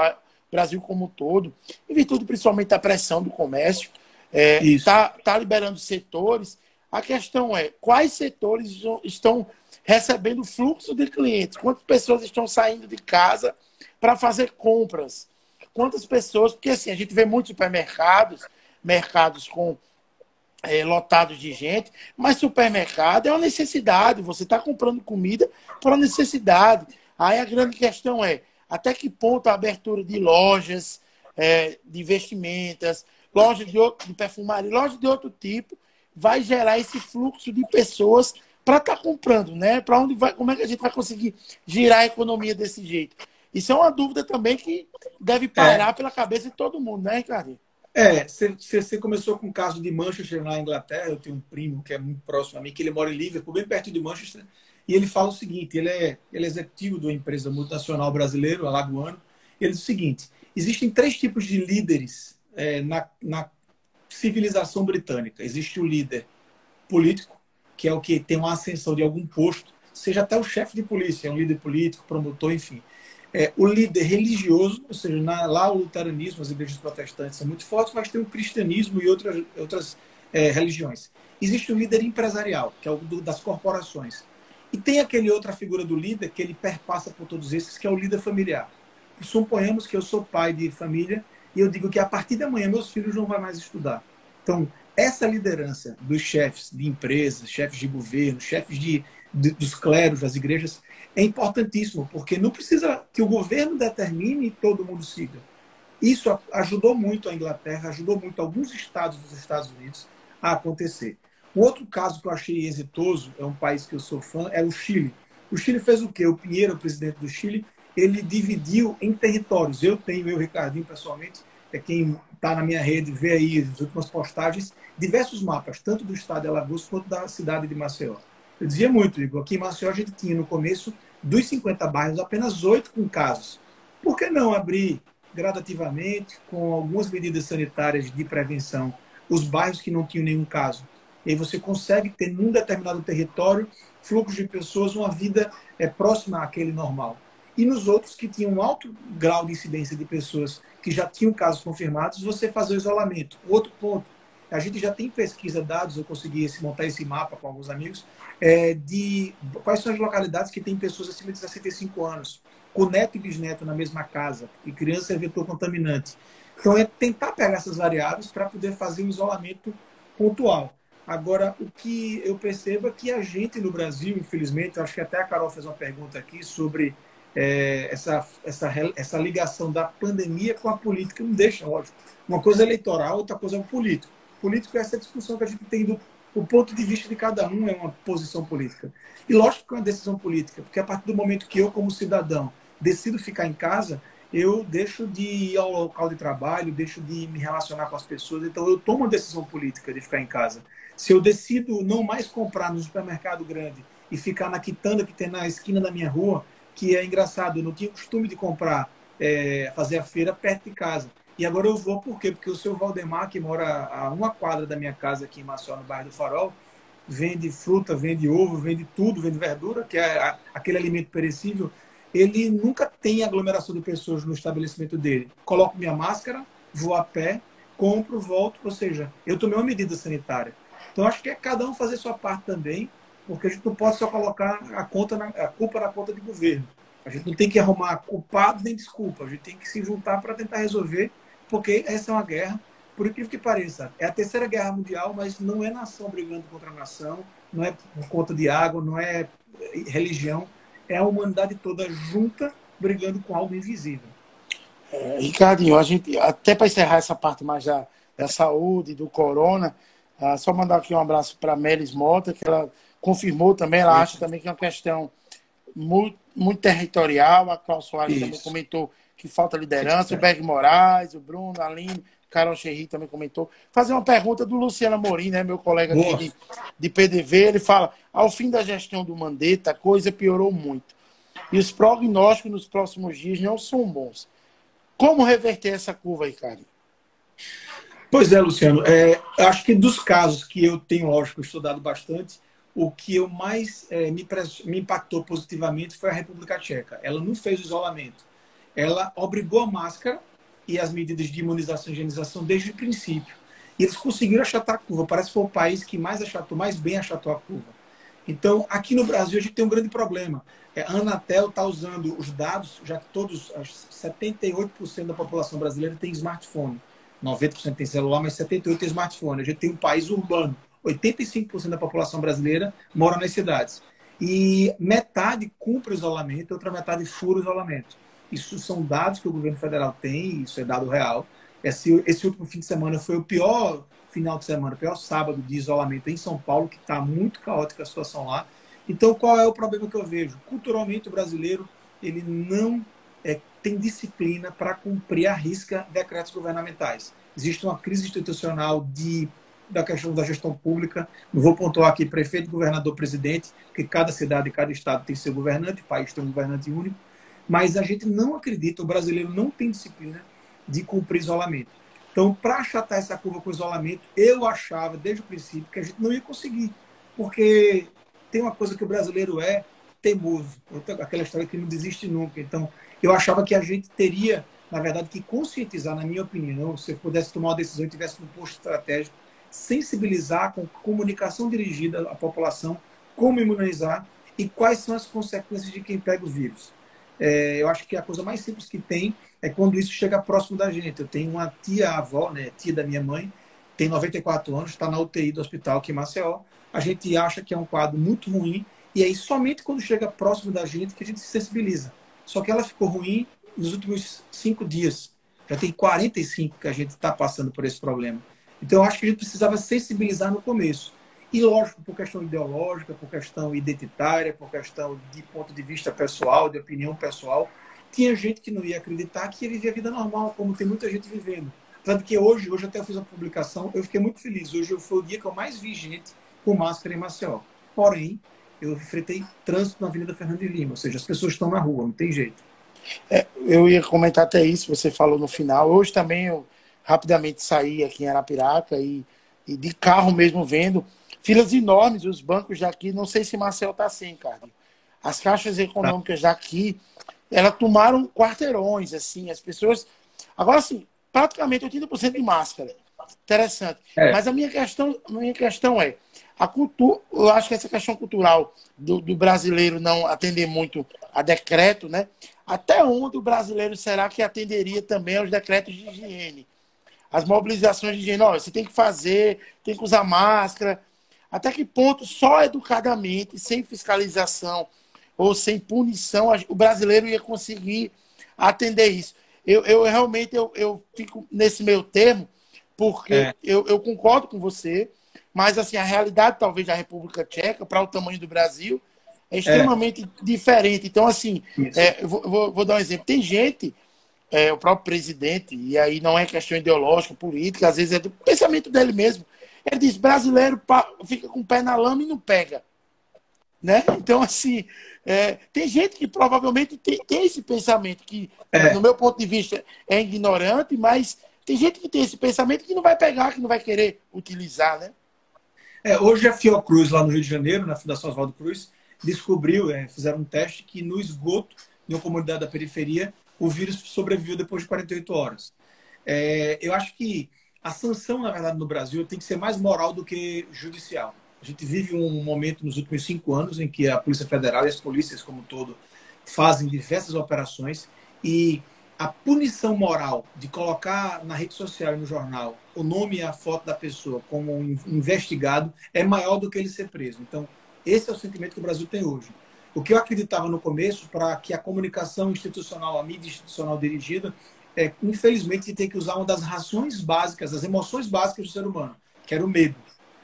Brasil como um todo, em virtude principalmente da pressão do comércio. Está é, tá liberando setores. A questão é quais setores estão recebendo fluxo de clientes. Quantas pessoas estão saindo de casa para fazer compras? Quantas pessoas? Porque assim, a gente vê muitos supermercados, mercados com é, lotados de gente, mas supermercado é uma necessidade. Você está comprando comida por necessidade. Aí a grande questão é até que ponto a abertura de lojas, é, de vestimentas, lojas de, de perfumaria, lojas de outro tipo, vai gerar esse fluxo de pessoas para estar tá comprando, né? Para onde vai, como é que a gente vai conseguir girar a economia desse jeito? Isso é uma dúvida também que deve parar é. pela cabeça de todo mundo, né, Ricardo?
É, você começou com o caso de Manchester na Inglaterra. Eu tenho um primo que é muito próximo a mim, que ele mora em Liverpool, bem perto de Manchester. E ele fala o seguinte: ele é, ele é executivo de uma empresa multinacional brasileira, Alagoano. Ele diz o seguinte: existem três tipos de líderes é, na, na civilização britânica. Existe o líder político, que é o que tem uma ascensão de algum posto, seja até o chefe de polícia, um líder político, promotor, enfim. é, o líder religioso, ou seja, na, lá o luteranismo, as igrejas protestantes são muito fortes, mas tem o cristianismo e outras, outras é, religiões. Existe o líder empresarial, que é o do, das corporações. E tem aquele outra figura do líder que ele perpassa por todos esses, que é o líder familiar. Suponhamos que eu sou pai de família e eu digo que a partir de amanhã meus filhos não vão mais estudar. Então, essa liderança dos chefes de empresas, chefes de governo, chefes de, de, dos clérigos, das igrejas, é importantíssimo, porque não precisa que o governo determine e todo mundo siga. Isso ajudou muito a Inglaterra, ajudou muito alguns estados dos Estados Unidos a acontecer. O outro caso que eu achei exitoso, é um país que eu sou fã, é o Chile. O Chile fez o quê? O Pinheiro, o presidente do Chile, ele dividiu em territórios. Eu tenho, eu, Ricardinho, pessoalmente, é quem está na minha rede, vê aí as últimas postagens, diversos mapas, tanto do estado de Alagoas quanto da cidade de Maceió. Eu dizia muito, Igor, aqui em Maceió a gente tinha no começo dos 50 bairros apenas oito com casos. Por que não abrir gradativamente, com algumas medidas sanitárias de prevenção, os bairros que não tinham nenhum caso? E aí você consegue ter, num determinado território, fluxo de pessoas, uma vida é, próxima àquele normal. E nos outros que tinham um alto grau de incidência de pessoas que já tinham casos confirmados, você fazer o isolamento. Outro ponto, a gente já tem pesquisa, dados, eu consegui montar esse mapa com alguns amigos, é, de quais são as localidades que têm pessoas acima de 65 anos, com neto e bisneto na mesma casa, e criança é vetor contaminante. Então, é tentar pegar essas variáveis para poder fazer um isolamento pontual. Agora, o que eu percebo é que a gente no Brasil, infelizmente, acho que até a Carol fez uma pergunta aqui sobre é, essa, essa, essa ligação da pandemia com a política, não deixa, lógico. Uma coisa é eleitoral, outra coisa é o político. Político é essa discussão que a gente tem do o ponto de vista de cada um é uma posição política. E lógico que é uma decisão política, porque a partir do momento que eu, como cidadão, decido ficar em casa, eu deixo de ir ao local de trabalho, deixo de me relacionar com as pessoas, então eu tomo uma decisão política de ficar em casa. Se eu decido não mais comprar no supermercado grande e ficar na quitanda que tem na esquina da minha rua, que é engraçado, eu não tinha costume de comprar, é, fazer a feira perto de casa. E agora eu vou por quê? Porque o seu Valdemar, que mora a uma quadra da minha casa aqui em Maceió, no bairro do Farol, vende fruta, vende ovo, vende tudo, vende verdura, que é aquele alimento perecível. Ele nunca tem aglomeração de pessoas no estabelecimento dele. Coloco minha máscara, vou a pé, compro, volto. Ou seja, eu tomei uma medida sanitária. Então acho que é cada um fazer sua parte também, porque a gente não pode só colocar a, conta na, a culpa na conta de governo. A gente não tem que arrumar culpado nem desculpa. A gente tem que se juntar para tentar resolver porque essa é uma guerra, por incrível que pareça, é a terceira guerra mundial, mas não é nação brigando contra nação, não é por conta de água, não é religião, é a humanidade toda junta brigando com algo invisível.
É, Ricardinho, a gente, até para encerrar essa parte mais da, da saúde, do corona, ah, só mandar aqui um abraço para a Melis Mota, que ela confirmou também, ela acha também que é uma questão muito, muito territorial, a Cláudia Soares Isso. também comentou que falta liderança, o Berg Moraes, o Bruno, a Aline, Carol Cherry também comentou. Fazer uma pergunta do Luciano Amorim, né, meu colega aqui de, de PDV, ele fala, ao fim da gestão do Mandetta, a coisa piorou muito. E os prognósticos nos próximos dias não são bons. Como reverter essa curva aí, cara?
Pois é, Luciano. É, acho que dos casos que eu tenho, lógico, estudado bastante, o que eu mais é, me, me impactou positivamente foi a República Tcheca. Ela não fez o isolamento ela obrigou a máscara e as medidas de imunização e higienização desde o princípio. E eles conseguiram achatar a curva. Parece que foi o país que mais achatou, mais bem achatou a curva. Então, aqui no Brasil, a gente tem um grande problema. É, a Anatel está usando os dados, já que todos, 78% da população brasileira tem smartphone. 90% tem celular, mas 78% tem smartphone. A gente tem um país urbano. 85% da população brasileira mora nas cidades. E metade cumpre o isolamento, outra metade fura o isolamento. Isso são dados que o governo federal tem, isso é dado real. Esse, esse último fim de semana foi o pior final de semana, o pior sábado de isolamento em São Paulo, que está muito caótica a situação lá. Então, qual é o problema que eu vejo? Culturalmente, o brasileiro ele não é, tem disciplina para cumprir a risca decretos governamentais. Existe uma crise institucional de, da questão da gestão pública. Não vou pontuar aqui prefeito, governador, presidente, porque cada cidade e cada estado tem seu governante, o país tem um governante único mas a gente não acredita, o brasileiro não tem disciplina de cumprir isolamento. Então, para achatar essa curva com isolamento, eu achava desde o princípio que a gente não ia conseguir, porque tem uma coisa que o brasileiro é, teimoso, aquela história que não desiste nunca. Então, eu achava que a gente teria, na verdade, que conscientizar, na minha opinião, se eu pudesse tomar uma decisão e tivesse um posto estratégico, sensibilizar com comunicação dirigida à população, como imunizar e quais são as consequências de quem pega o vírus. É, eu acho que a coisa mais simples que tem é quando isso chega próximo da gente. Eu tenho uma tia-avó, né, tia da minha mãe, tem 94 anos, está na UTI do hospital aqui em Maceió. A gente acha que é um quadro muito ruim, e aí somente quando chega próximo da gente que a gente se sensibiliza. Só que ela ficou ruim nos últimos cinco dias. Já tem 45 que a gente está passando por esse problema. Então, eu acho que a gente precisava sensibilizar no começo. E, lógico, por questão ideológica, por questão identitária, por questão de ponto de vista pessoal, de opinião pessoal, tinha gente que não ia acreditar que ia viver a vida normal, como tem muita gente vivendo. Tanto que hoje, hoje até eu fiz a publicação, eu fiquei muito feliz. Hoje foi o dia que eu mais vi gente com máscara em Maceió. Porém, eu enfrentei trânsito na Avenida Fernando de Lima, ou seja, as pessoas estão na rua, não tem jeito.
É, eu ia comentar até isso, você falou no final. Hoje também eu rapidamente saí aqui em Arapiraca e, e de carro mesmo vendo filas enormes, os bancos daqui, não sei se Marcel está assim, cara. As caixas econômicas daqui, elas tomaram quarteirões, assim, as pessoas. Agora, assim, praticamente 80% de máscara. Interessante. É. Mas a minha questão, a minha questão é, a cultura, eu acho que essa questão cultural do, do, brasileiro não atender muito a decreto, né? Até onde o brasileiro será que atenderia também aos decretos de higiene? As mobilizações de higiene, olha, você tem que fazer, tem que usar máscara. Até que ponto, só educadamente, sem fiscalização ou sem punição, o brasileiro ia conseguir atender isso? Eu, eu realmente eu, eu fico nesse meio termo, porque é. eu, eu concordo com você, mas assim, a realidade talvez da República Tcheca, para o tamanho do Brasil, é extremamente é. diferente. Então, assim, é, vou, vou, dar um exemplo. Tem gente, é, o próprio presidente, e aí não é questão ideológica, política, às vezes é do pensamento dele mesmo. Ele diz: brasileiro fica com o pé na lama e não pega. Né? Então, assim, é, tem gente que provavelmente tem, tem esse pensamento, que, é. no meu ponto de vista, é ignorante, mas tem gente que tem esse pensamento que não vai pegar, que não vai querer utilizar, né?
É, hoje a Fiocruz, lá no Rio de Janeiro, na Fundação Oswaldo Cruz, descobriu, é, fizeram um teste que no esgoto, em uma comunidade da periferia, o vírus sobreviveu depois de 48 horas. É, eu acho que a sanção, na verdade, no Brasil tem que ser mais moral do que judicial. A gente vive um momento nos últimos cinco anos em que a Polícia Federal e as polícias como um todo fazem diversas operações e a punição moral de colocar na rede social e no jornal o nome e a foto da pessoa como um investigado é maior do que ele ser preso. Então, esse é o sentimento que o Brasil tem hoje. O que eu acreditava no começo, para que a comunicação institucional, a mídia institucional dirigida, é, infelizmente, tem que usar uma das rações básicas, das emoções básicas do ser humano, que era o medo.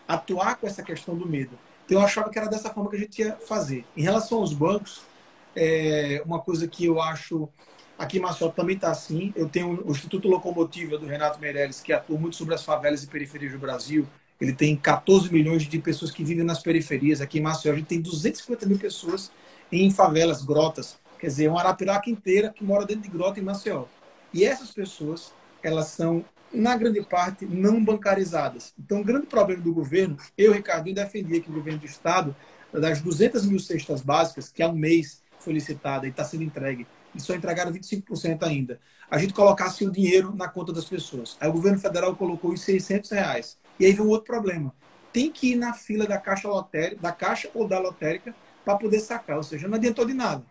Atuar com essa questão do medo. Então, eu achava que era dessa forma que a gente ia fazer. Em relação aos bancos, é uma coisa que eu acho Aqui em Maceió também está assim. Eu tenho o Instituto Locomotiva do Renato Meirelles, que atua muito sobre as favelas e periferias do Brasil. Ele tem 14 milhões de pessoas que vivem nas periferias. Aqui em Maceió a gente tem 250 mil pessoas em favelas, grotas. Quer dizer, uma Arapiraca inteira que mora dentro de grota em Maceió. E essas pessoas, elas são, na grande parte, não bancarizadas. Então, o grande problema do governo, eu, Ricardinho, defendia que o governo do Estado, das 200 mil cestas básicas, que há um mês foi licitada e está sendo entregue e só entregaram 25% ainda. A gente colocasse o dinheiro na conta das pessoas. Aí o governo federal colocou os 600 reais. E aí vem um outro problema. Tem que ir na fila da caixa lotérica, da caixa ou da lotérica para poder sacar. Ou seja, não adiantou de nada.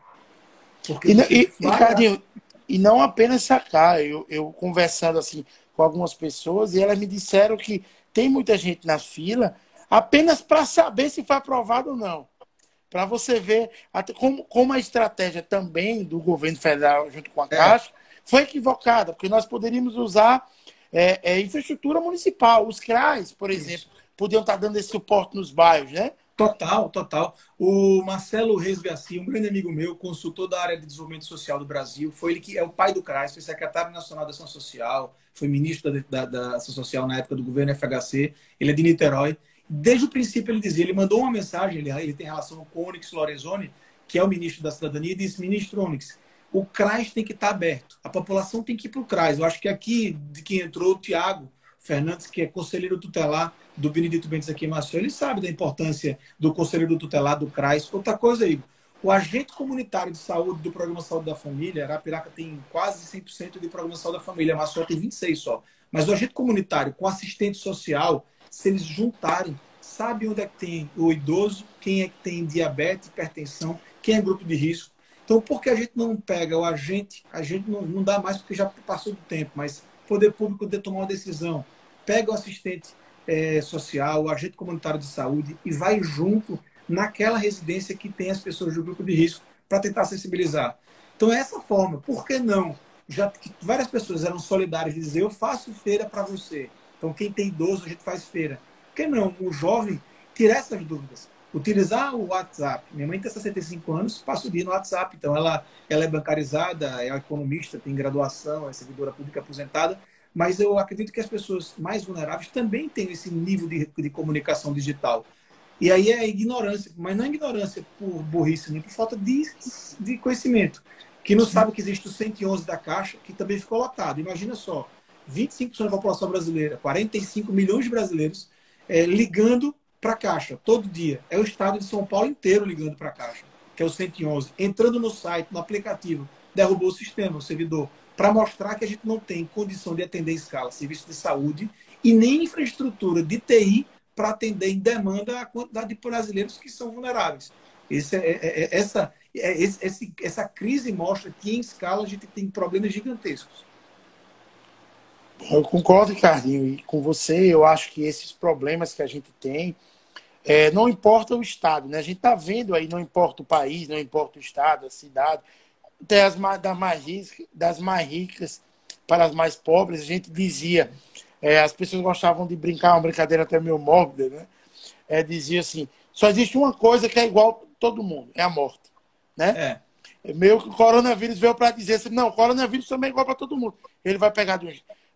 Porque e, e, vai... e não apenas sacar. Eu, eu conversando assim com algumas pessoas e elas me disseram que tem muita gente na fila apenas para saber se foi aprovado ou não para você ver como, como a estratégia também do governo federal junto com a é. Caixa é. foi equivocada, porque nós poderíamos usar é, é, infraestrutura municipal. Os CRAs, por exemplo, Isso. podiam estar dando esse suporte nos bairros, né?
Total, total. O Marcelo Reis Garcia, um grande amigo meu, consultor da área de desenvolvimento social do Brasil, foi ele que é o pai do CRAS, foi secretário nacional da Ação Social, foi ministro da, da, da Ação Social na época do governo FHC, ele é de Niterói. Desde o princípio ele dizia, ele mandou uma mensagem, ele, ele tem relação com o Onyx Lorenzoni, que é o ministro da Cidadania, e disse, ministro Onyx, o CRAS tem que estar aberto, a população tem que ir para o CRAS. Eu acho que aqui, de quem entrou, o Tiago Fernandes, que é conselheiro tutelar do Benedito Bentes aqui em Maceió, ele sabe da importância do conselheiro tutelar do CRAS. Outra coisa aí, O agente comunitário de saúde do Programa Saúde da Família, Arapiraca tem quase 100% de Programa Saúde da Família, Maceió tem 26 só. Mas o agente comunitário com assistente social, se eles juntarem, sabe onde é que tem o idoso, quem é que tem diabetes, hipertensão, quem é grupo de risco. Então, por que a gente não pega o agente? A gente não, não dá mais porque já passou do tempo, mas poder público de tomar uma decisão. Pega o assistente é, social, o agente comunitário de saúde e vai junto naquela residência que tem as pessoas do grupo de risco para tentar sensibilizar. Então, é essa forma. Por que não? Já que várias pessoas eram solidárias de dizer, eu faço feira para você. Então, quem tem idoso, a gente faz feira. Por que não? O jovem tirar essas dúvidas. Utilizar o WhatsApp. Minha mãe tem 65 anos, passa o dia no WhatsApp. Então, ela, ela é bancarizada, é economista, tem graduação, é servidora pública aposentada. Mas eu acredito que as pessoas mais vulneráveis também têm esse nível de, de comunicação digital. E aí é ignorância, mas não é ignorância por burrice, nem por falta de, de conhecimento. Que não sabe que existe o 111 da Caixa, que também ficou lotado. Imagina só, 25% da população brasileira, 45 milhões de brasileiros, é, ligando para a Caixa todo dia. É o estado de São Paulo inteiro ligando para a Caixa, que é o 111. Entrando no site, no aplicativo, derrubou o sistema, o servidor, para mostrar que a gente não tem condição de atender em escala serviço de saúde e nem infraestrutura de TI para atender em demanda a quantidade de brasileiros que são vulneráveis. Esse é, é, é essa, é, esse, essa crise mostra que, em escala, a gente tem problemas gigantescos.
Eu concordo, Ricardinho, e com você, eu acho que esses problemas que a gente tem, é, não importa o estado, né? A gente está vendo aí, não importa o país, não importa o estado, a cidade, até as das mais, ricas, das mais ricas para as mais pobres, a gente dizia é, as pessoas gostavam de brincar, uma brincadeira até meio mórbida, né? É, dizia assim: só existe uma coisa que é igual a todo mundo, é a morte. Né? É. Meio que o coronavírus veio para dizer assim: não, o coronavírus também é igual para todo mundo. Ele vai pegar do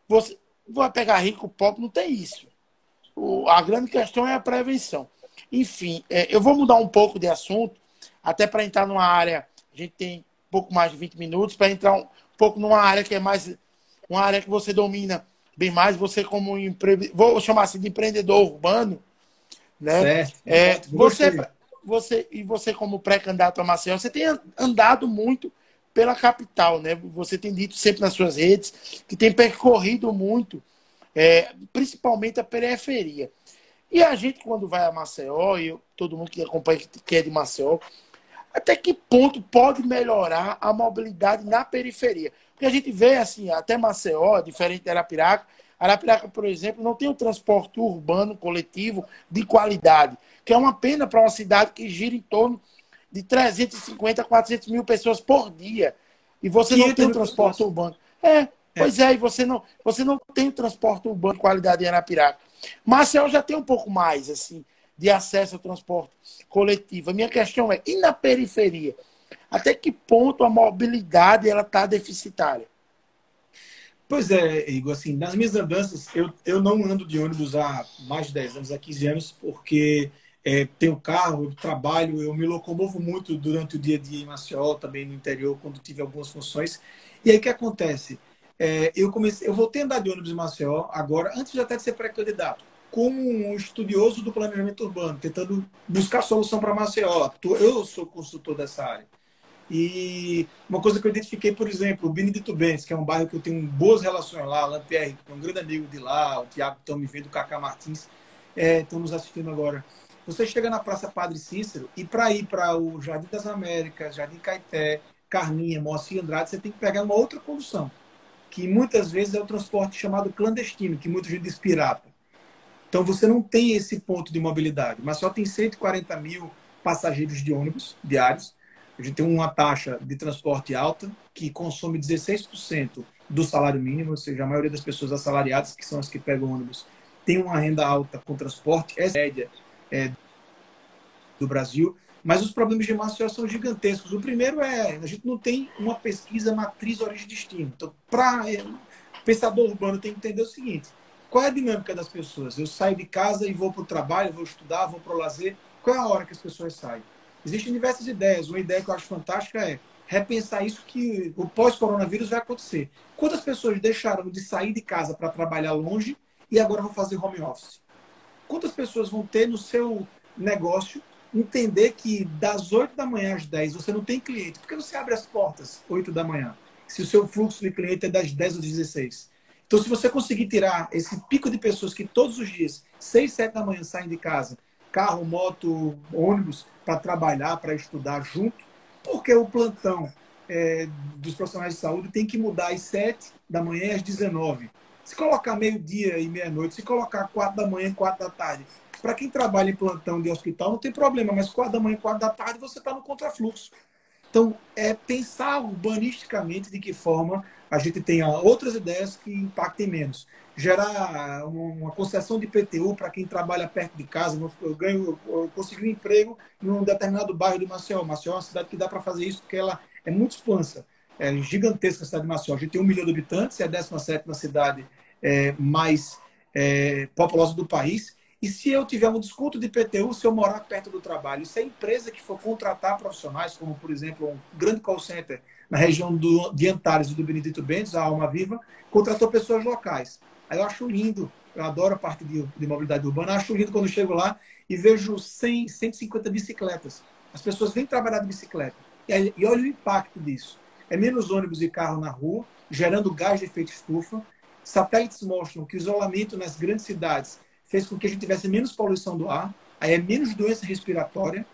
Você vai pegar rico, pobre, não tem isso. O, a grande questão é a prevenção. Enfim, é, eu vou mudar um pouco de assunto, até para entrar numa área. A gente tem um pouco mais de 20 minutos, para entrar um pouco numa área que é mais. Uma área que você domina bem mais você como empre... vou chamar assim de empreendedor urbano, né? Certo. É, você, você e você como pré-candidato a Maceió, você tem andado muito pela capital, né? Você tem dito sempre nas suas redes que tem percorrido muito, é, principalmente a periferia. E a gente quando vai a Maceió, e eu, todo mundo que acompanha que é de Maceió, até que ponto pode melhorar a mobilidade na periferia? Porque a gente vê, assim, até Maceió, diferente de Arapiraca, Arapiraca, por exemplo, não tem um transporte urbano coletivo de qualidade, que é uma pena para uma cidade que gira em torno de 350 a 400 mil pessoas por dia. E você não tem um transporte urbano. É, é, pois é, e você não, você não tem transporte urbano de qualidade em Arapiraca. Maceió já tem um pouco mais, assim, de acesso ao transporte coletivo. A minha questão é, e na periferia? Até que ponto a mobilidade ela está deficitária?
Pois é, Igor, assim, nas minhas andanças, eu, eu não ando de ônibus há mais de 10 anos, há 15 anos, porque é, tenho carro, trabalho, eu me locomovo muito durante o dia a dia em Maceió, também no interior, quando tive algumas funções. E aí o que acontece? É, eu comecei, eu voltei a andar de ônibus em Maceió agora, antes de até de ser pré-candidato como um estudioso do planejamento urbano, tentando buscar solução para Maceió. Eu sou consultor dessa área. E uma coisa que eu identifiquei, por exemplo, o Benedito Bentes, que é um bairro que eu tenho boas relações lá, Alain Pierre, que é um grande amigo de lá, o Tiago estão me vendo, o Cacá Martins, é, estão nos assistindo agora. Você chega na Praça Padre Cícero e para ir para o Jardim das Américas, Jardim Caeté, Carminha, Moacir Andrade, você tem que pegar uma outra condução, que muitas vezes é o transporte chamado clandestino, que muita gente diz pirata. Então você não tem esse ponto de mobilidade, mas só tem 140 mil passageiros de ônibus diários. A gente tem uma taxa de transporte alta que consome 16% do salário mínimo, ou seja, a maioria das pessoas assalariadas, que são as que pegam ônibus, tem uma renda alta com transporte, é média é, do Brasil. Mas os problemas de Maceió são gigantescos. O primeiro é, a gente não tem uma pesquisa matriz origem-destino. Então, para é, pensador urbano tem que entender o seguinte, qual é a dinâmica das pessoas? Eu saio de casa e vou para o trabalho, vou estudar, vou para o lazer. Qual é a hora que as pessoas saem? Existem diversas ideias. Uma ideia que eu acho fantástica é repensar isso que o pós-coronavírus vai acontecer. Quantas pessoas deixaram de sair de casa para trabalhar longe e agora vão fazer home office? Quantas pessoas vão ter no seu negócio entender que das 8 da manhã às 10 você não tem cliente. Por que você abre as portas 8 da manhã? Se o seu fluxo de cliente é das 10 às 16. Então, se você conseguir tirar esse pico de pessoas que todos os dias, 6, 7 da manhã, saem de casa, carro, moto, ônibus, para trabalhar, para estudar junto, porque o plantão é, dos profissionais de saúde tem que mudar às 7 da manhã às 19. Se colocar meio-dia e meia-noite, se colocar 4 da manhã e 4 da tarde, para quem trabalha em plantão de hospital, não tem problema, mas quatro da manhã, quatro da tarde, você está no contrafluxo. Então, é pensar urbanisticamente de que forma a gente tenha outras ideias que impactem menos. Gerar uma concessão de PTU para quem trabalha perto de casa. Eu ganho, eu consegui um emprego em um determinado bairro de Maceió. Maceió é uma cidade que dá para fazer isso porque ela é muito expansa. É gigantesca a cidade de Maceió. A gente tem um milhão de habitantes, é a 17 cidade é, mais é, populosa do país. E se eu tiver um desconto de IPTU, se eu morar perto do trabalho, se a empresa que for contratar profissionais, como por exemplo um grande call center na região do, de Antares e do Benedito Bentes, a Alma Viva, contratou pessoas locais. Aí eu acho lindo, eu adoro a parte de, de mobilidade urbana, acho lindo quando eu chego lá e vejo 100, 150 bicicletas. As pessoas vêm trabalhar de bicicleta. E, aí, e olha o impacto disso. É menos ônibus e carro na rua, gerando gás de efeito estufa. Satélites mostram que o isolamento nas grandes cidades fez com que a gente tivesse menos poluição do ar, aí é menos doença respiratória.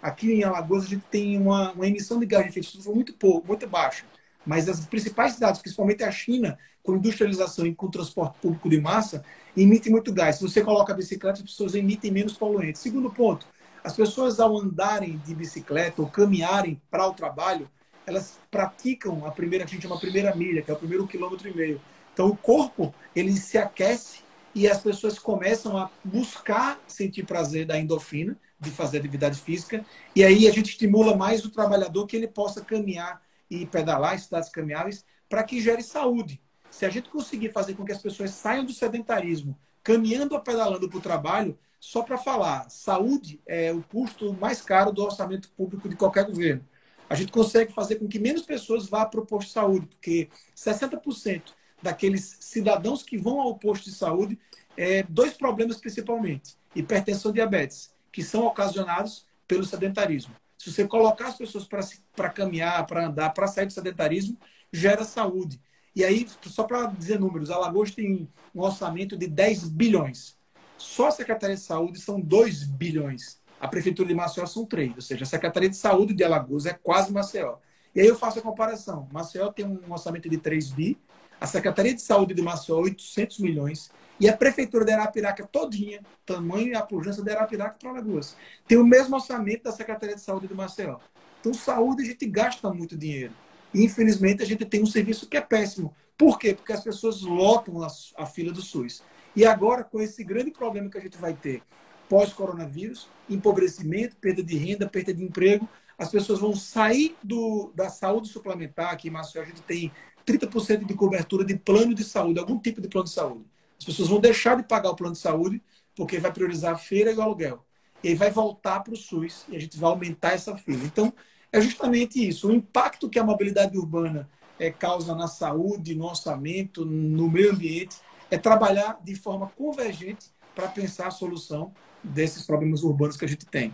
Aqui em Alagoas a gente tem uma, uma emissão de gás de efeito estufa muito pouco, muito baixa. Mas as principais cidades, principalmente a China, com industrialização e com transporte público de massa, emitem muito gás. Se você coloca a bicicleta, as pessoas emitem menos poluentes. Segundo ponto, as pessoas ao andarem de bicicleta ou caminharem para o trabalho, elas praticam a primeira, a gente chama primeira milha, que é o primeiro quilômetro e meio. Então o corpo, ele se aquece e as pessoas começam a buscar sentir prazer da endorfina, de fazer atividade física, e aí a gente estimula mais o trabalhador que ele possa caminhar e pedalar em cidades caminháveis para que gere saúde. Se a gente conseguir fazer com que as pessoas saiam do sedentarismo, caminhando ou pedalando para o trabalho, só para falar, saúde é o custo mais caro do orçamento público de qualquer governo. A gente consegue fazer com que menos pessoas vá para o posto de saúde, porque 60% daqueles cidadãos que vão ao posto de saúde é, dois problemas principalmente: hipertensão e diabetes, que são ocasionados pelo sedentarismo. Se você colocar as pessoas para caminhar, para andar, para sair do sedentarismo, gera saúde. E aí, só para dizer números, Alagoas tem um orçamento de 10 bilhões. Só a Secretaria de Saúde são 2 bilhões. A Prefeitura de Maceió são 3. Ou seja, a Secretaria de Saúde de Alagoas é quase Maceió. E aí eu faço a comparação. Maceió tem um orçamento de 3 bi, a Secretaria de Saúde de Maceió 800 milhões e a Prefeitura de Arapiraca todinha, tamanho e a pujança de Arapiraca para Alagoas. Tem o mesmo orçamento da Secretaria de Saúde de Maceió. Então, saúde a gente gasta muito dinheiro. E, infelizmente, a gente tem um serviço que é péssimo. Por quê? Porque as pessoas lotam a, a fila do SUS. E agora, com esse grande problema que a gente vai ter pós-coronavírus, empobrecimento, perda de renda, perda de emprego, as pessoas vão sair do, da saúde suplementar. Aqui em Maceió a gente tem 30% de cobertura de plano de saúde, algum tipo de plano de saúde. As pessoas vão deixar de pagar o plano de saúde porque vai priorizar a feira e o aluguel. E aí vai voltar para o SUS e a gente vai aumentar essa fila. Então, é justamente isso. O impacto que a mobilidade urbana é, causa na saúde, no orçamento, no meio ambiente, é trabalhar de forma convergente para pensar a solução desses problemas urbanos que a gente tem.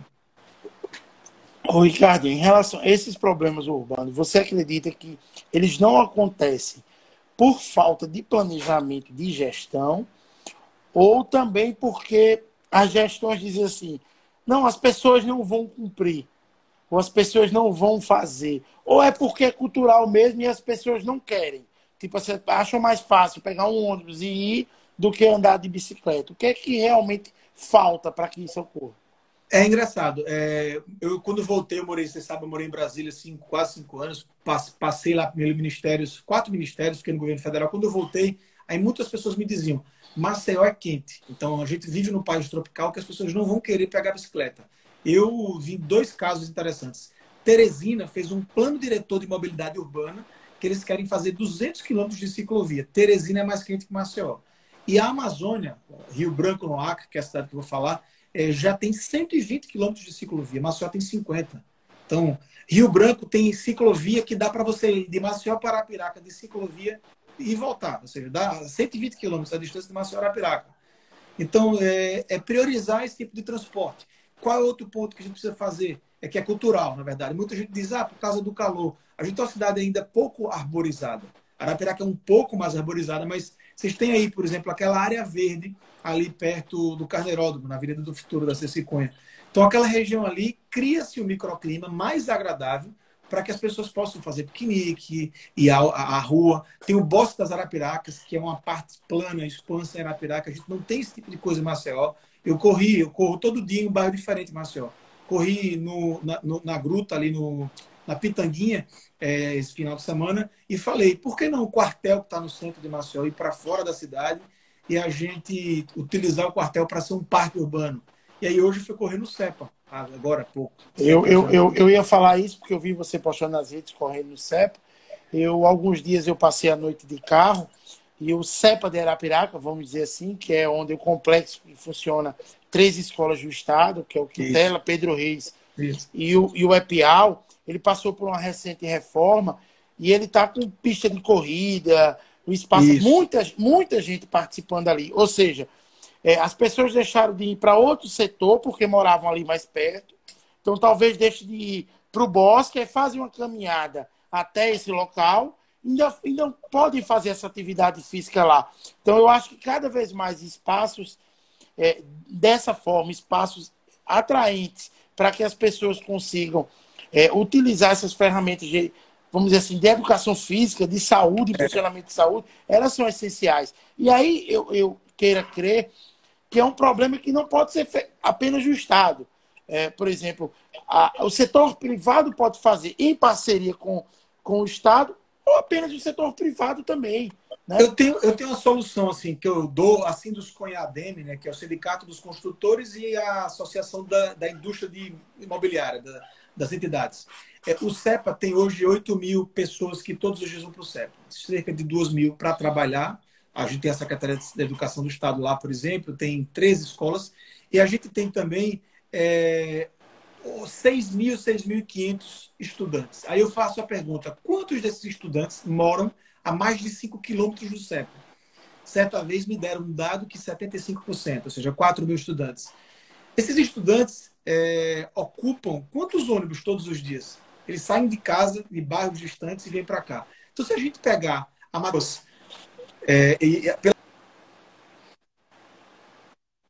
Ô, Ricardo, em relação a esses problemas urbanos, você acredita que eles não acontecem por falta de planejamento de gestão ou também porque as gestões dizem assim, não, as pessoas não vão cumprir, ou as pessoas não vão fazer, ou é porque é cultural mesmo e as pessoas não querem. Tipo, você acha mais fácil pegar um ônibus e ir do que andar de bicicleta. O que é que realmente falta para que isso ocorra?
É engraçado. É, eu, quando voltei, eu morei, você sabe, eu morei em Brasília cinco, quase cinco anos. Passei lá pelos ministérios, quatro ministérios, fiquei no governo federal. Quando eu voltei, aí muitas pessoas me diziam: Maceió é quente. Então a gente vive num país tropical que as pessoas não vão querer pegar bicicleta. Eu vi dois casos interessantes. Teresina fez um plano diretor de mobilidade urbana que eles querem fazer 200 quilômetros de ciclovia. Teresina é mais quente que Maceió. E a Amazônia, Rio Branco no Acre, que é a cidade que eu vou falar, é, já tem 120 quilômetros de ciclovia, Maceió tem 50. Então, Rio Branco tem ciclovia que dá para você ir de Maceió para Arapiraca de ciclovia e voltar, ou seja, dá 120 quilômetros a distância de Maceió para Arapiraca. Então, é, é, priorizar esse tipo de transporte. Qual é outro ponto que a gente precisa fazer? É que é cultural, na verdade. Muita gente diz, ah, por causa do calor. A gente tem uma cidade ainda pouco arborizada. Arapiraca é um pouco mais arborizada, mas vocês têm aí, por exemplo, aquela área verde ali perto do Carneiródromo, na Avenida do Futuro da Ceciconha. Então, aquela região ali cria-se um microclima mais agradável para que as pessoas possam fazer piquenique, ir à, à, rua. Tem o Bosque das Arapiracas, que é uma parte plana, expansa em Arapiraca. A gente não tem esse tipo de coisa em Maceió. Eu corri, eu corro todo dia em um bairro diferente em Maceió. Corri no, na, no, na gruta ali no, na Pitanguinha é, esse final de semana e falei, por que não o quartel que está no centro de Maceió ir para fora da cidade e a gente utilizar o quartel para ser um parque urbano? E aí hoje foi correr no CEPA, agora há pouco.
Eu, eu, eu, eu ia falar isso porque eu vi você postando nas redes correndo no CEPA. Eu, alguns dias eu passei a noite de carro e o CEPA de Arapiraca, vamos dizer assim, que é onde o complexo funciona três escolas do estado, que é o Quintela. Pedro Reis Isso. e o, e o EPIAL, ele passou por uma recente reforma e ele está com pista de corrida, o espaço, muita, muita gente participando ali. Ou seja, é, as pessoas deixaram de ir para outro setor porque moravam ali mais perto. Então talvez deixe de ir para o bosque e fazem uma caminhada até esse local. Ainda, ainda podem fazer essa atividade física lá. Então eu acho que cada vez mais espaços é, dessa forma, espaços atraentes para que as pessoas consigam é, utilizar essas ferramentas de, vamos dizer assim, de educação física, de saúde, de funcionamento de saúde, elas são essenciais. E aí eu, eu queira crer que é um problema que não pode ser apenas do Estado. É, por exemplo, a, o setor privado pode fazer em parceria com, com o Estado ou apenas o setor privado também. Né?
Eu, tenho, eu tenho uma solução assim que eu dou assim dos Conhadem, né, que é o Sindicato dos Construtores e a Associação da, da Indústria de Imobiliária, da, das entidades. É, o CEPA tem hoje 8 mil pessoas que todos os dias vão para o CEPA, cerca de 2 mil para trabalhar. A gente tem a Secretaria de Educação do Estado lá, por exemplo, tem três escolas. E a gente tem também é, 6 mil, 6.500 estudantes. Aí eu faço a pergunta: quantos desses estudantes moram a mais de 5 quilômetros do CEPA? Certa vez me deram um dado que 75%, ou seja, 4 mil estudantes. Esses estudantes é, ocupam quantos ônibus todos os dias? Eles saem de casa, de bairros distantes e vêm para cá. Então, se a gente pegar a Matos, é, e, e, pela,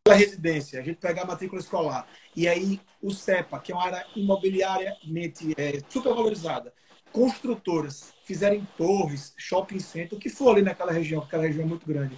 pela residência, a gente pegar a matrícula escolar, e aí o CEPA, que é uma área imobiliariamente é, super valorizada, construtoras fizerem torres, shopping center, o que for ali naquela região, porque aquela região é muito grande.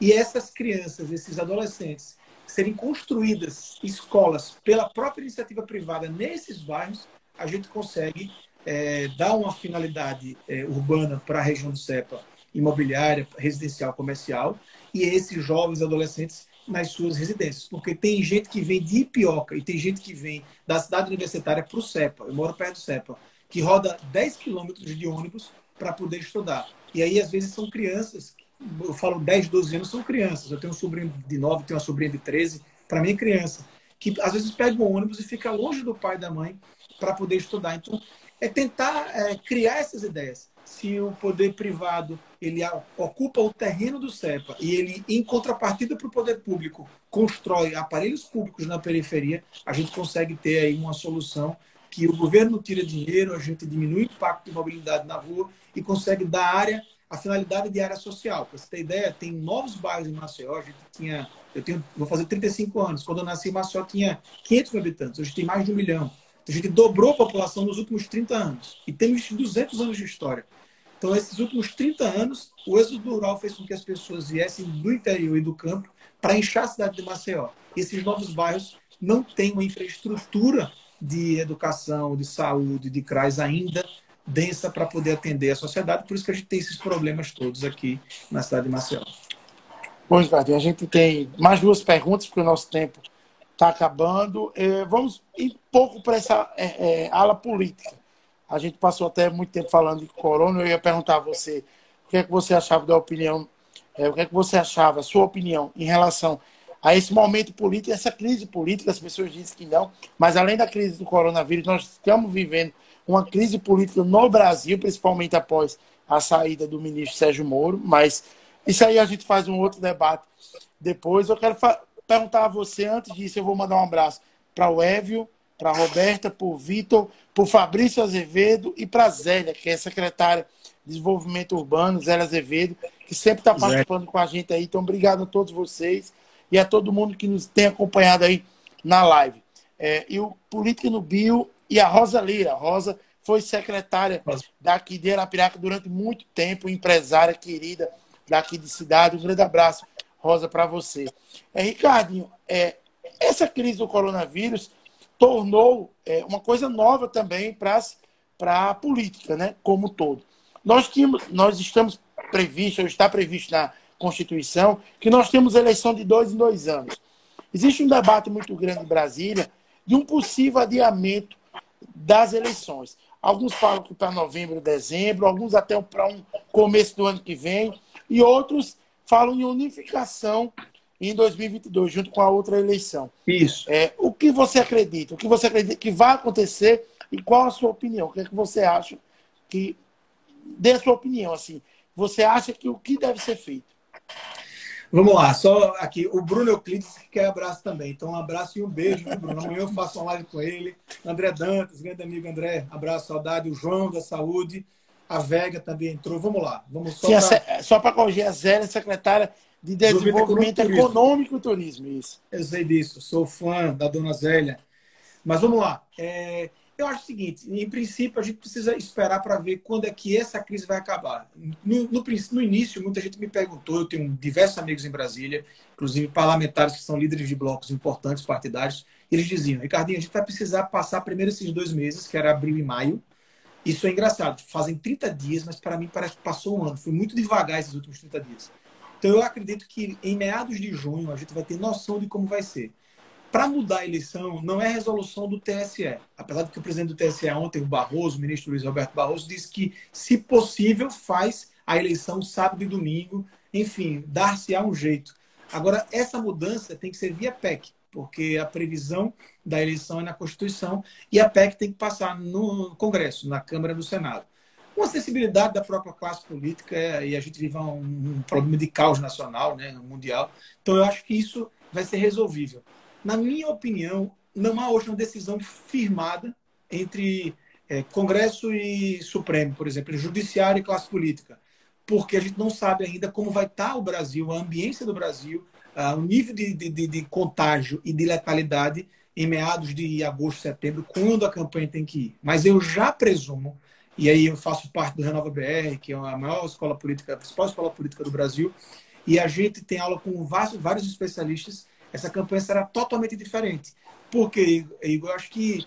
E essas crianças, esses adolescentes, serem construídas escolas pela própria iniciativa privada nesses bairros, a gente consegue é, dar uma finalidade é, urbana para a região do CEPA, imobiliária, residencial, comercial, e esses jovens adolescentes nas suas residências. Porque tem gente que vem de Ipioca e tem gente que vem da cidade universitária para o CEPA. Eu moro perto do CEPA, que roda 10 quilômetros de ônibus para poder estudar. E aí, às vezes, são crianças, eu falo 10, 12 anos, são crianças. Eu tenho um sobrinho de 9, tenho uma sobrinha de 13, para mim é criança, que às vezes pega o ônibus e fica longe do pai e da mãe para poder estudar. Então, é tentar é, criar essas ideias. Se o poder privado ele ocupa o terreno do CEPA e ele, em contrapartida para o poder público, constrói aparelhos públicos na periferia, a gente consegue ter aí uma solução que o governo tira dinheiro, a gente diminui o impacto de mobilidade na rua e consegue dar área, a finalidade de área social. Para você ter ideia, tem novos bairros em Maceió, a gente tinha, eu tenho, vou fazer 35 anos, quando eu nasci Maceió tinha 500 mil habitantes, hoje tem mais de um milhão. A gente dobrou a população nos últimos 30 anos e temos 200 anos de história. Então, esses últimos 30 anos, o êxodo rural fez com que as pessoas viessem do interior e do campo para encher a cidade de Maceió. E esses novos bairros não têm uma infraestrutura de educação, de saúde, de CRAS ainda densa para poder atender a sociedade. Por isso que a gente tem esses problemas todos aqui na cidade de Maceió.
Bom, Ricardo, a gente tem mais duas perguntas, porque o nosso tempo está acabando. É, vamos ir pouco para essa é, é, ala política. A gente passou até muito tempo falando de corona. Eu ia perguntar a você o que é que você achava da opinião, é, o que é que você achava, sua opinião em relação a esse momento político, essa crise política. As pessoas dizem que não, mas além da crise do coronavírus, nós estamos vivendo uma crise política no Brasil, principalmente após a saída do ministro Sérgio Moro. Mas isso aí a gente faz um outro debate depois. Eu quero perguntar a você, antes disso, eu vou mandar um abraço para o Évio, para a Roberta, para o Vitor, para o Fabrício Azevedo e para a Zélia, que é secretária de Desenvolvimento Urbano, Zélia Azevedo, que sempre está participando com a gente aí. Então, obrigado a todos vocês e a todo mundo que nos tem acompanhado aí na live. É, e o Política no Bio e a Rosa Lira. A Rosa foi secretária daqui de Arapiraca durante muito tempo, empresária querida daqui de cidade. Um grande abraço, Rosa, para você. É, Ricardinho, é, essa crise do coronavírus tornou é, uma coisa nova também para a política, né, como um todo. Nós, tínhamos, nós estamos previsto, ou está previsto na Constituição, que nós temos eleição de dois em dois anos. Existe um debate muito grande em Brasília de um possível adiamento das eleições. Alguns falam que para novembro, dezembro, alguns até para um começo do ano que vem, e outros falam em unificação em 2022, junto com a outra eleição.
Isso.
É, o que você acredita? O que você acredita que vai acontecer e qual a sua opinião? O que, é que você acha que. Dê a sua opinião, assim. Você acha que o que deve ser feito?
Vamos lá, só aqui. O Bruno Euclides quer abraço também. Então, um abraço e um beijo, Bruno? Amanhã eu faço uma live com ele. André Dantas, grande amigo André, abraço, saudade. O João da Saúde. A Vega também entrou. Vamos lá. Vamos
só pra... Só para corrigir, a Zélia, secretária de Desenvolvimento Econômico e Turismo. Isso.
Eu sei disso, sou fã da dona Zélia. Mas vamos lá. É... Eu acho o seguinte, em princípio, a gente precisa esperar para ver quando é que essa crise vai acabar. No, no, no, início, muita gente me perguntou, eu tenho diversos amigos em Brasília, inclusive parlamentares que são líderes de blocos importantes, partidários, eles diziam, Ricardinho, a gente vai precisar passar primeiro esses dois meses, que era abril e maio. Isso é engraçado, fazem 30 dias, mas para mim parece que passou um ano. Foi muito devagar esses últimos 30 dias. Então eu acredito que em meados de junho a gente vai ter noção de como vai ser para mudar a eleição não é resolução do TSE. Apesar de que o presidente do TSE ontem, o Barroso, o ministro Luiz Roberto Barroso, disse que, se possível, faz a eleição sábado e domingo. Enfim, dar-se-á um jeito. Agora, essa mudança tem que ser via PEC, porque a previsão da eleição é na Constituição e a PEC tem que passar no Congresso, na Câmara no Senado. Uma sensibilidade da própria classe política e a gente vive um, um problema de caos nacional, né, mundial. Então, eu acho que isso vai ser resolvível. Na minha opinião, não há hoje uma decisão firmada entre é, Congresso e Supremo, por exemplo, Judiciário e classe política, porque a gente não sabe ainda como vai estar o Brasil, a ambiência do Brasil, uh, o nível de, de, de, contágio e de letalidade em meados de agosto, setembro, quando a campanha tem que ir. Mas eu já presumo, e aí eu faço parte do Renova BR, que é a maior escola política, a principal escola política do Brasil, e a gente tem aula com vários especialistas essa campanha será totalmente diferente. Porque, Igor, eu acho que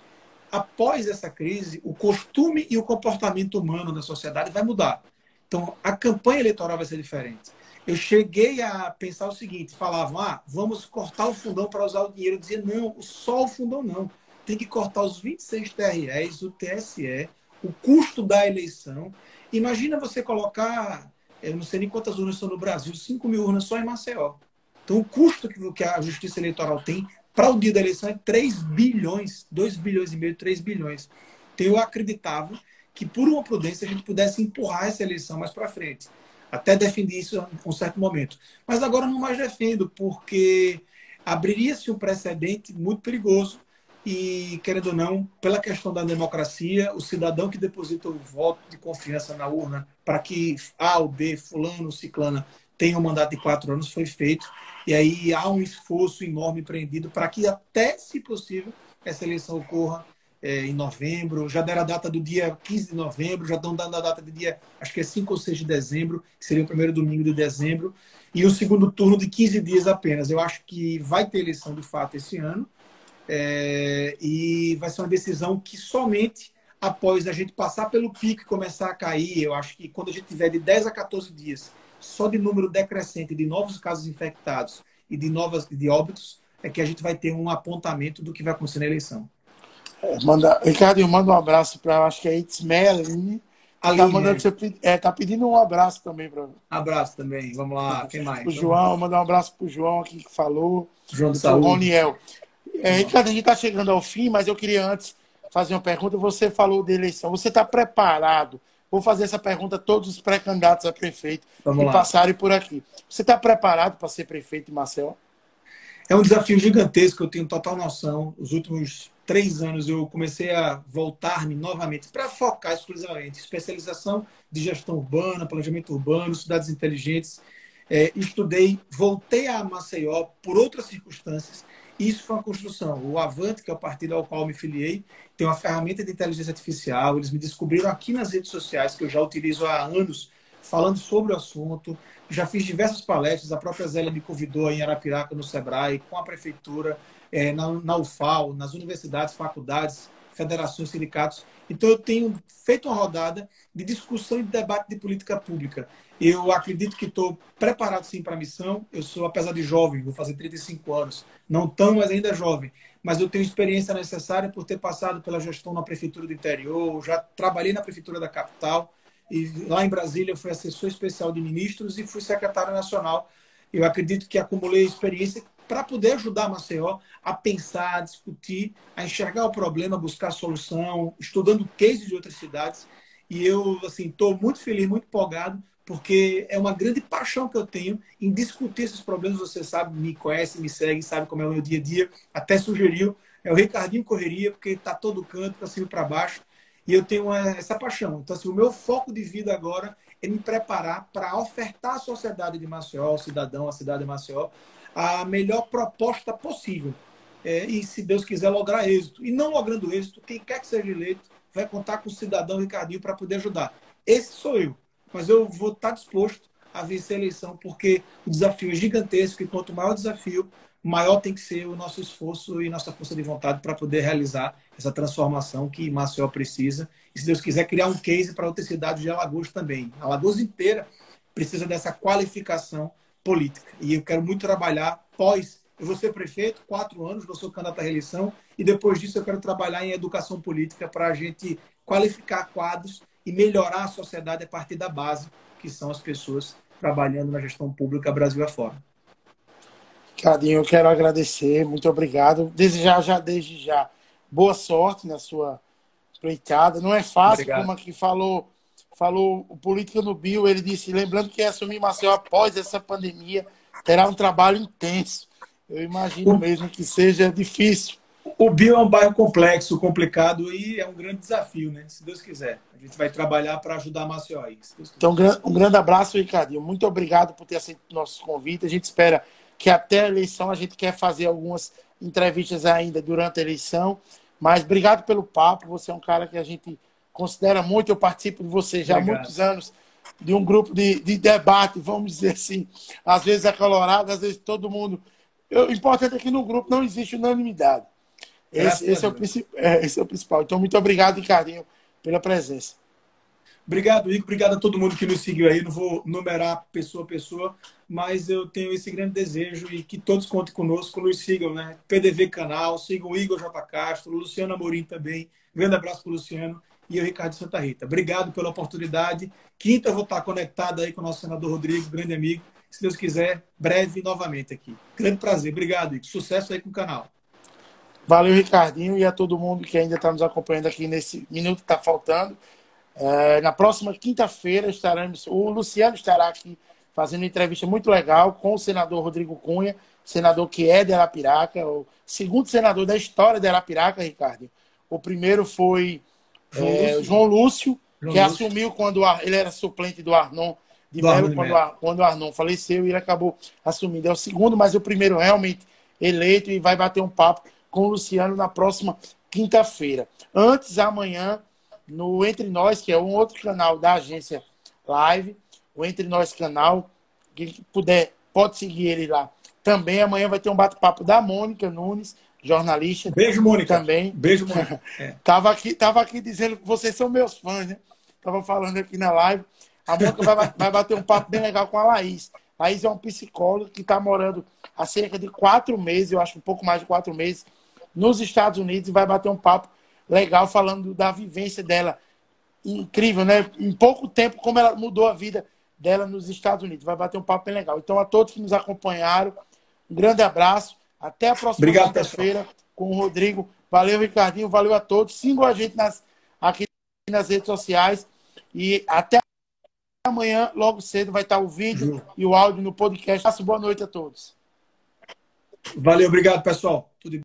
após essa crise, o costume e o comportamento humano na sociedade vai mudar. Então, a campanha eleitoral vai ser diferente. Eu cheguei a pensar o seguinte: falavam, ah, vamos cortar o fundão para usar o dinheiro. Eu dizia, não, só o fundão não. Tem que cortar os 26 TREs, o TSE, o custo da eleição. Imagina você colocar, eu não sei nem quantas urnas são no Brasil, 5 mil urnas só em Maceió. Então, o custo que a justiça eleitoral tem para o dia da eleição é 3 bilhões, 2 bilhões e meio, 3 bilhões. Então, eu acreditava que, por uma prudência, a gente pudesse empurrar essa eleição mais para frente. Até defendi isso em um certo momento. Mas agora não mais defendo, porque abriria-se um precedente muito perigoso e, querendo ou não, pela questão da democracia, o cidadão que deposita o voto de confiança na urna para que A ou B, fulano, ciclana, tem um mandato de quatro anos, foi feito. E aí há um esforço enorme empreendido para que, até se possível, essa eleição ocorra é, em novembro. Já deram a data do dia 15 de novembro, já estão dando a data do dia, acho que é 5 ou 6 de dezembro, que seria o primeiro domingo de dezembro. E o segundo turno de 15 dias apenas. Eu acho que vai ter eleição de fato esse ano. É, e vai ser uma decisão que somente após a gente passar pelo pico e começar a cair, eu acho que quando a gente tiver de 10 a 14 dias só de número decrescente de novos casos infectados e de novas de óbitos é que a gente vai ter um apontamento do que vai acontecer na eleição.
É, manda, Ricardo, eu mando um abraço para, acho que é Itzmeline. Tá, mandando, é, tá pedindo um abraço também para.
Abraço também. Vamos lá. Quem mais?
O João, mandar um abraço para o João aqui que falou.
João do Saúde.
Roniel. É, Ricardo, a gente está chegando ao fim, mas eu queria antes fazer uma pergunta. Você falou de eleição. Você está preparado Vou fazer essa pergunta a todos os pré-candidatos a prefeito Vamos que lá. passarem por aqui. Você está preparado para ser prefeito de Marcel?
É um desafio gigantesco, eu tenho total noção. Os últimos três anos eu comecei a voltar-me novamente para focar exclusivamente especialização de gestão urbana, planejamento urbano, cidades inteligentes. É, estudei, voltei a Maceió por outras circunstâncias. Isso foi uma construção. O Avante, que é o partido ao qual me filiei, tem uma ferramenta de inteligência artificial. Eles me descobriram aqui nas redes sociais, que eu já utilizo há anos, falando sobre o assunto. Já fiz diversas palestras. A própria Zélia me convidou em Arapiraca, no Sebrae, com a prefeitura é, na, na UFAL, nas universidades, faculdades, federações, sindicatos. Então, eu tenho feito uma rodada de discussão e de debate de política pública. Eu acredito que estou preparado, sim, para a missão. Eu sou, apesar de jovem, vou fazer 35 anos, não tão, mas ainda jovem. Mas eu tenho experiência necessária por ter passado pela gestão na Prefeitura do Interior, já trabalhei na Prefeitura da Capital, e lá em Brasília eu fui assessor especial de ministros e fui secretário nacional. Eu acredito que acumulei experiência para poder ajudar Maceió a pensar, a discutir, a enxergar o problema, buscar solução, estudando cases de outras cidades. E eu assim estou muito feliz, muito empolgado, porque é uma grande paixão que eu tenho em discutir esses problemas. Você sabe, me conhece, me segue, sabe como é o meu dia a dia. Até sugeriu. É o Ricardinho Correria, porque está todo canto, para cima e para baixo. E eu tenho essa paixão. Então, assim, o meu foco de vida agora é me preparar para ofertar à sociedade de Maceió, ao cidadão, à cidade de Maceió, a melhor proposta possível. É, e, se Deus quiser, lograr êxito. E não logrando êxito, quem quer que seja eleito vai contar com o cidadão Ricardinho para poder ajudar. Esse sou eu. Mas eu vou estar disposto a vencer a eleição, porque o desafio é gigantesco e quanto maior o desafio, maior tem que ser o nosso esforço e nossa força de vontade para poder realizar essa transformação que Maceió precisa. E, se Deus quiser, criar um case para outras cidades de Alagoas também. Alagoas inteira precisa dessa qualificação política. E eu quero muito trabalhar pós. Eu vou ser prefeito, quatro anos, vou ser candidato à reeleição, e depois disso eu quero trabalhar em educação política para a gente qualificar quadros e melhorar a sociedade a partir da base, que são as pessoas trabalhando na gestão pública Brasil afora.
Cadinho, eu quero agradecer, muito obrigado. Desejar já desde já boa sorte na sua pleitada. Não é fácil, obrigado. como aqui falou falou o político no Bio, ele disse, lembrando que assumir Maceió após essa pandemia terá um trabalho intenso. Eu imagino o... mesmo que seja difícil.
O Bio é um bairro complexo, complicado e é um grande desafio, né? Se Deus quiser. A gente vai trabalhar para ajudar Maceió aí.
Então, um grande abraço, Ricardinho. Muito obrigado por ter aceito o nosso convite. A gente espera que até a eleição a gente quer fazer algumas entrevistas ainda durante a eleição. Mas obrigado pelo papo. Você é um cara que a gente considera muito, eu participo de você já Obrigado. há muitos anos, de um grupo de, de debate, vamos dizer assim, às vezes é colorado, às vezes todo mundo. o importante é que no grupo não existe unanimidade. Esse, esse, é o, é, esse é o principal. Então, muito obrigado, Ricardinho, pela presença.
Obrigado, Igor. Obrigado a todo mundo que nos seguiu aí. Não vou numerar pessoa a pessoa, mas eu tenho esse grande desejo e que todos contem conosco, nos sigam, né? PDV Canal, sigam o Igor J. Castro, Luciano Amorim também. Grande abraço para o Luciano e o Ricardo Santa Rita. Obrigado pela oportunidade. Quinta eu vou estar conectado aí com o nosso senador Rodrigo, grande amigo. Se Deus quiser, breve novamente aqui. Grande prazer. Obrigado, Igor. Sucesso aí com o canal.
Valeu, Ricardinho, e a todo mundo que ainda está nos acompanhando aqui nesse minuto que está faltando. É, na próxima quinta-feira estaremos. O Luciano estará aqui fazendo uma entrevista muito legal com o senador Rodrigo Cunha, senador que é de Arapiraca, o segundo senador da história de Arapiraca, Ricardo. O primeiro foi João, é, Lúcio. João Lúcio, João que Lúcio. assumiu quando ele era suplente do Arnon de Melo, quando, quando o Arnon faleceu e ele acabou assumindo. É o segundo, mas o primeiro realmente eleito e vai bater um papo com o Luciano na próxima quinta-feira. Antes, amanhã, no Entre Nós, que é um outro canal da agência Live, o Entre Nós canal, quem puder, pode seguir ele lá. Também amanhã vai ter um bate-papo da Mônica Nunes, jornalista.
Beijo, Mônica.
Também.
Beijo, Mônica.
É. (laughs) tava, aqui, tava aqui dizendo que vocês são meus fãs, né? Tava falando aqui na live. A Mônica vai, (laughs) vai bater um papo bem legal com a Laís. Laís é um psicólogo que está morando há cerca de quatro meses, eu acho um pouco mais de quatro meses, nos Estados Unidos e vai bater um papo legal falando da vivência dela. Incrível, né? Em pouco tempo, como ela mudou a vida dela nos Estados Unidos. Vai bater um papo bem legal. Então, a todos que nos acompanharam, um grande abraço. Até a próxima quinta-feira com o Rodrigo. Valeu, Ricardinho. Valeu a todos. Sigam a gente nas, aqui nas redes sociais. E até amanhã, logo cedo, vai estar o vídeo e o áudio no podcast. Boa noite a todos.
Valeu, obrigado, pessoal.